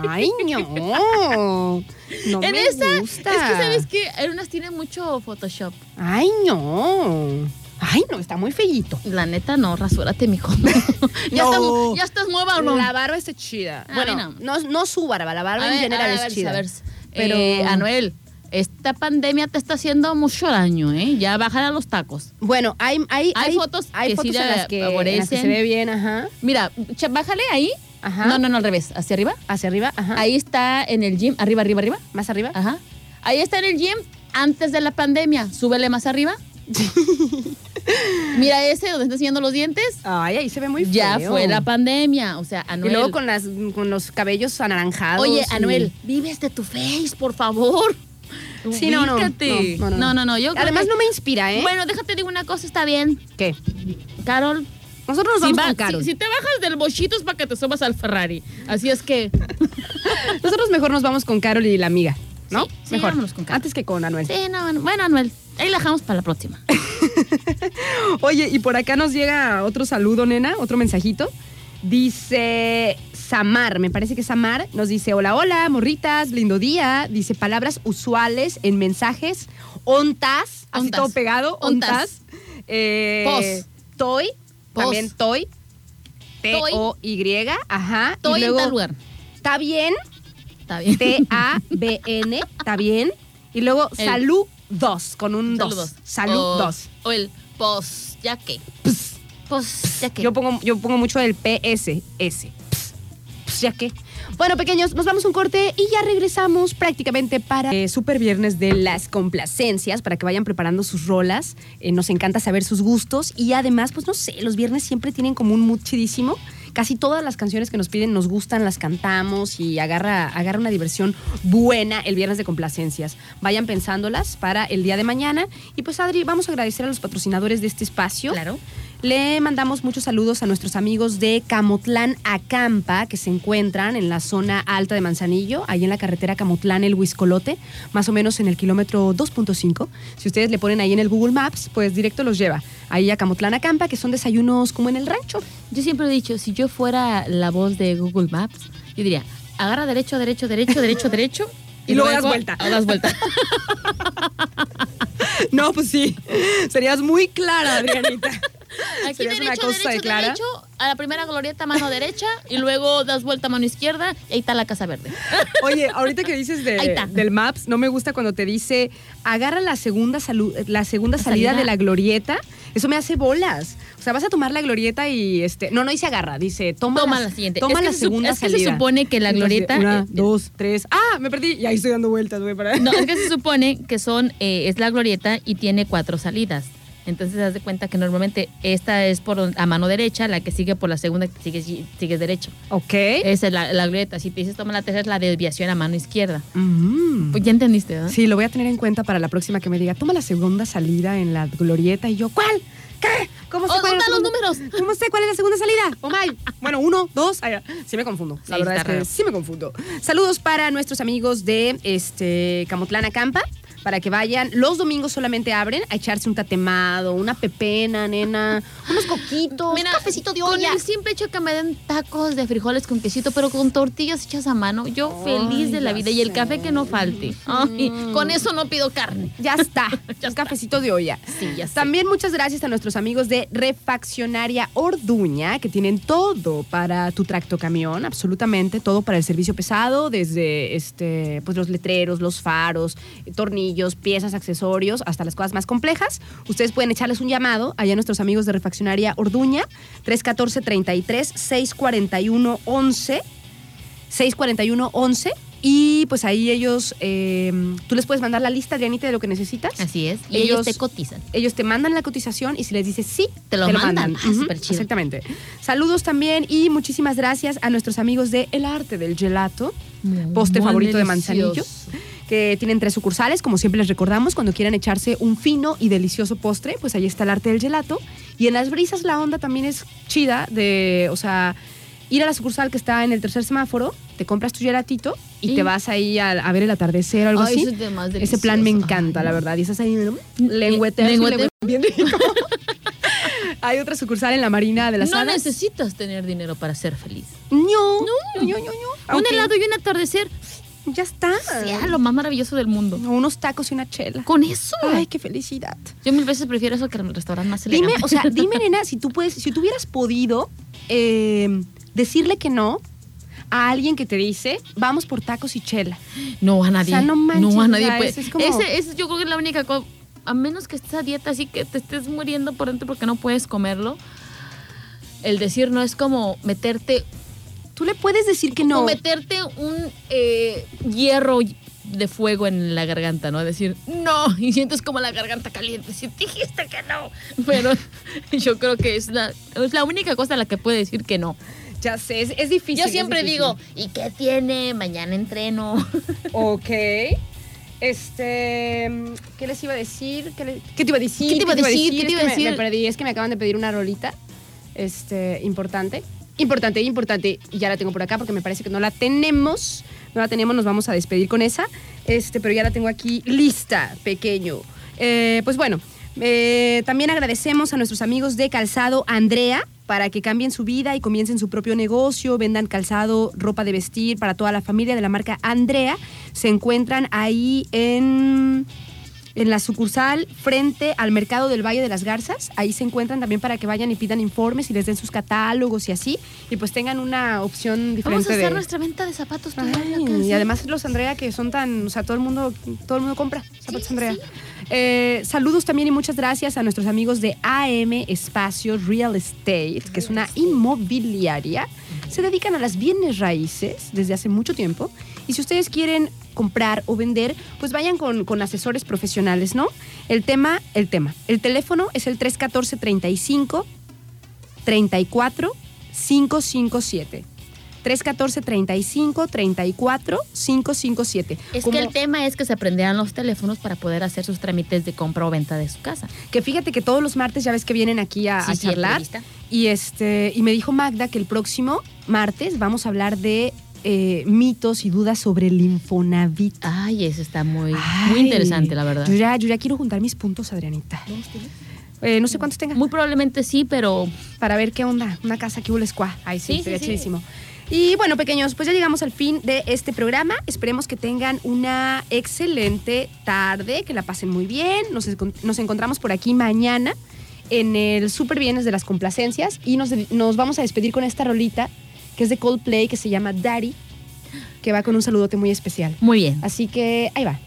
Ay, no. No en me esa, gusta. es que sabes que unas tienen mucho Photoshop. Ay, no. Ay, no, está muy feíto. La neta, no, rasúrate, mijo. ya, No. estás, ya estás nueva no. La barba está chida. Bueno, no. No, su barba, la barba A en ver, general a ver, es chida. a ver. Pero- Eh, Anuel, esta pandemia te está haciendo mucho daño, ¿eh? Ya bájale a los tacos. Bueno, hay, hay, Hay fotos hay que sí fotos en, la las que, en las que favorecen. se ve bien, ajá. Mira, bájale ahí. Ajá. No, no, no, al revés. Hacia arriba. Hacia arriba, ajá. Ahí está en el gym. Arriba, arriba, arriba. Más arriba. Ajá. Ahí está en el gym antes de la pandemia. Súbele más arriba. Mira ese donde está enseñando los dientes. Ay, ahí se ve muy feo. Ya fue la pandemia. O sea, Y Anuel. luego con, las, con los cabellos anaranjados. Oye, y- Anuel, vives de tu face, por favor. Sí, no, no. Ubícate. No, no, no. no, no, no, yo creo Además, que- no me inspira, ¿eh? Bueno, déjate digo una cosa, está bien. ¿Qué? Carol, Nosotros nos si, vamos va- con Carol. si- si te bajas del bochito es para que te subas al Ferrari. Así es que. Nosotros mejor nos vamos con Carol y la amiga, ¿no? Sí, sí, mejor. vámonos con Carol. Antes que con Anuel. Sí, no, bueno, bueno, Anuel, ahí la dejamos para la próxima. Oye, y por acá nos llega otro saludo, nena, otro mensajito. Dice Samar, me parece que Samar nos dice, hola, hola, morritas, lindo día. Dice palabras usuales en mensajes, ontas, así Ontas. todo pegado, ontas. Ontas. Eh, Pos. Toy, Pos. también toy. T-O-Y, ajá. y Estoy en luego, tal lugar. Está bien, Está bien. T-A-B-N, está bien. Y luego El- salud dos, con un dos. Saludos. Salud O- dos. O el pos, ya que. Pos, ya que. Yo pongo, yo pongo mucho el PS, S. Ps, ps, ya que. Bueno, pequeños, nos vamos a un corte y ya regresamos prácticamente para eh, Super Viernes de las Complacencias, para que vayan preparando sus rolas. Eh, nos encanta saber sus gustos y además, pues no sé, los viernes siempre tienen como un mood chidísimo. Casi todas las canciones que nos piden nos gustan, las cantamos y agarra, agarra una diversión buena el viernes de complacencias. Vayan pensándolas para el día de mañana. Y pues Adri, vamos a agradecer a los patrocinadores de este espacio. Claro. Le mandamos muchos saludos a nuestros amigos de Camotlán Acampa, que se encuentran en la zona alta de Manzanillo, ahí en la carretera Camotlán El Huiscolote, más o menos en el kilómetro 2.5. Si ustedes le ponen ahí en el Google Maps, pues directo los lleva ahí a Camotlán Acampa, que son desayunos como en el rancho. Yo siempre he dicho, si yo fuera la voz de Google Maps, yo diría, agarra derecho, derecho, derecho, derecho, derecho. Y luego das vuelta. o das vuelta. No, pues sí, serías muy clara, Adrianita. Aquí derecho, una cosa de derecho, clara. derecho, a la primera glorieta mano derecha y luego das vuelta mano izquierda y ahí está la casa verde. Oye, ahorita que dices de- del Maps, no me gusta cuando te dice agarra la segunda, salu- la segunda salida, Salida. de la glorieta. Eso me hace bolas. O sea, vas a tomar la glorieta y este. No, no dice agarra, dice toma, Toma la, la siguiente. Toma Es que la se segunda es que se salida. supone que la glorieta- Una, eh, dos, tres. ¡Ah! Me perdí. Y ahí estoy dando vueltas, güey, para. No, es que se supone que son, eh, es la glorieta y tiene cuatro salidas. Entonces, haz de cuenta que normalmente esta es por a mano derecha, la que sigue por la segunda, que sigues, sigues derecho. Ok. Esa es la, la glorieta. Si te dices toma la tercera, es la desviación a mano izquierda. Mm. Pues ya entendiste, ¿verdad? Sí, lo voy a tener en cuenta para la próxima que me diga, toma la segunda salida en la glorieta y yo, ¿cuál? ¿Qué? ¿Cómo sé Oh, cuál es la ¿dónde están los números? ¿Cómo sé cuál es la segunda salida? Oh my. Bueno, uno, dos. ay, sí me confundo. La Sí, verdad es que raro. sí me confundo. Saludos para nuestros amigos de este Camotlán Acampa. Para que vayan, los domingos solamente abren a echarse un tatemado, una pepena, nena, unos coquitos, Mira, un cafecito de con olla. el simple hecho que me den tacos de frijoles con quesito, pero con tortillas hechas a mano, yo Ay, feliz de la vida y el café que no falte. Ay, con eso no pido carne. Ya está, ya es cafecito de olla. Sí, ya sé. También muchas gracias a nuestros amigos de Refaccionaria Orduña, que tienen todo para tu tractocamión, absolutamente todo para el servicio pesado, desde este, pues los letreros, los faros, eh, tornillos, piezas, accesorios, hasta las cosas más complejas. Ustedes pueden echarles un llamado allá a nuestros amigos de Refaccionaria Orduña, 314-33-641-11. 641-11. Y pues ahí ellos, eh, tú les puedes mandar la lista, Adrianita, de lo que necesitas. Así es. Y ellos, Ellos- te cotizan. Ellos te mandan la cotización y si les dices sí, Te lo mandan. Ah, Ujú, súper chido. Exactamente. Saludos también y muchísimas gracias a nuestros amigos de El Arte del Gelato, postre Muy favorito de. Manzanillo, que tienen tres sucursales, como siempre les recordamos, cuando quieran echarse un fino y delicioso postre, pues ahí está El Arte del Gelato. Y en las brisas la onda también es chida de, o sea, ir a la sucursal que está en el tercer semáforo, te compras tu gelatito y, Y- te vas ahí a, a ver el atardecer o algo Ay, así. eso es de más Ese plan me encanta, Ay, la no. verdad. Y estás ahí, ¿no? Lengüete- lengüete- bien rico. Hay otra sucursal en la Marina de las No Hadas. necesitas tener dinero para ser feliz. No, no, no, no. Un Aunque- helado y un atardecer. Ya está. Sea lo más maravilloso del mundo. Unos tacos y una chela. Con eso. Ay, qué felicidad. Yo mil veces prefiero eso que el restaurante más Dime, elegante. o sea, dime, nena, si tú puedes, si tú hubieras podido eh, decirle que no a alguien que te dice, vamos por tacos y chela. No a nadie. O sea, no manches, a nadie puede. es como- Ese- ese yo creo que es la única cosa. A menos que estés a dieta así que te estés muriendo por dentro porque no puedes comerlo. El decir no es como meterte Tú le puedes decir que no. como meterte un eh, hierro de fuego en la garganta, ¿no? Decir no y sientes como la garganta caliente. Si dijiste que no, pero yo creo que es la, es la única cosa a la que puede decir que no. Ya sé, es, es difícil. Yo es siempre difícil. digo, ¿y qué tiene? Mañana entreno. Ok. Este, ¿qué les iba a decir? ¿Qué, le- qué te iba a decir? ¿Qué te iba a decir? ¿Qué Es te iba que a me- decir? Me, perdí, es que me acaban de pedir una rolita, este, importante. Importante, importante. Y ya la tengo por acá porque me parece que no la tenemos. No la tenemos, nos vamos a despedir con esa. Este, pero ya la tengo aquí lista, pequeño. Eh, pues bueno, eh, también agradecemos a nuestros amigos de Calzado Andrea para que cambien su vida y comiencen su propio negocio, vendan calzado, ropa de vestir para toda la familia de la marca Andrea. Se encuentran ahí en, en la sucursal frente al mercado del Valle de las Garzas. Ahí se encuentran también para que vayan y pidan informes y les den sus catálogos y así. Y pues tengan una opción diferente Vamos a hacer de... nuestra venta de zapatos. Ay, todavía acá, y sí. además los Andrea que son tan, o sea, todo el mundo, todo el mundo compra zapatos Sí, Andrea. sí. Eh, saludos también y muchas gracias a nuestros amigos de AM Espacio Real Estate, que es una inmobiliaria. Se dedican a las bienes raíces desde hace mucho tiempo. Y si ustedes quieren comprar o vender, pues vayan con, con asesores profesionales, ¿no? El tema, el tema. El teléfono es el 314 35 34 557. 314 35 34 557. Es Como- que el tema es que se aprenderán los teléfonos para poder hacer sus trámites de compra o venta de su casa. que fíjate que todos los martes ya ves que vienen aquí a, Sí, a sí, charlar. Y este, y me dijo Magda que el próximo martes vamos a hablar de eh, mitos y dudas sobre el Infonavit. Ay, eso está muy, Ay, muy interesante, la verdad. Yo ya, yo ya quiero juntar mis puntos, Adrianita. Eh, no sé cuántos tenga. Muy probablemente sí, pero para ver qué onda, una casa que huele squad. Ay, sí, Sí, sí, sería sí. chidísimo. Y bueno, pequeños, pues ya llegamos al fin de este programa. Esperemos que tengan una excelente tarde, que la pasen muy bien. Nos, nos encontramos por aquí mañana en el Super Bienes de las Complacencias y nos, nos vamos a despedir con esta rolita que es de Coldplay, que se llama Daddy, que va con un saludote muy especial. muy bien. Así que ahí va.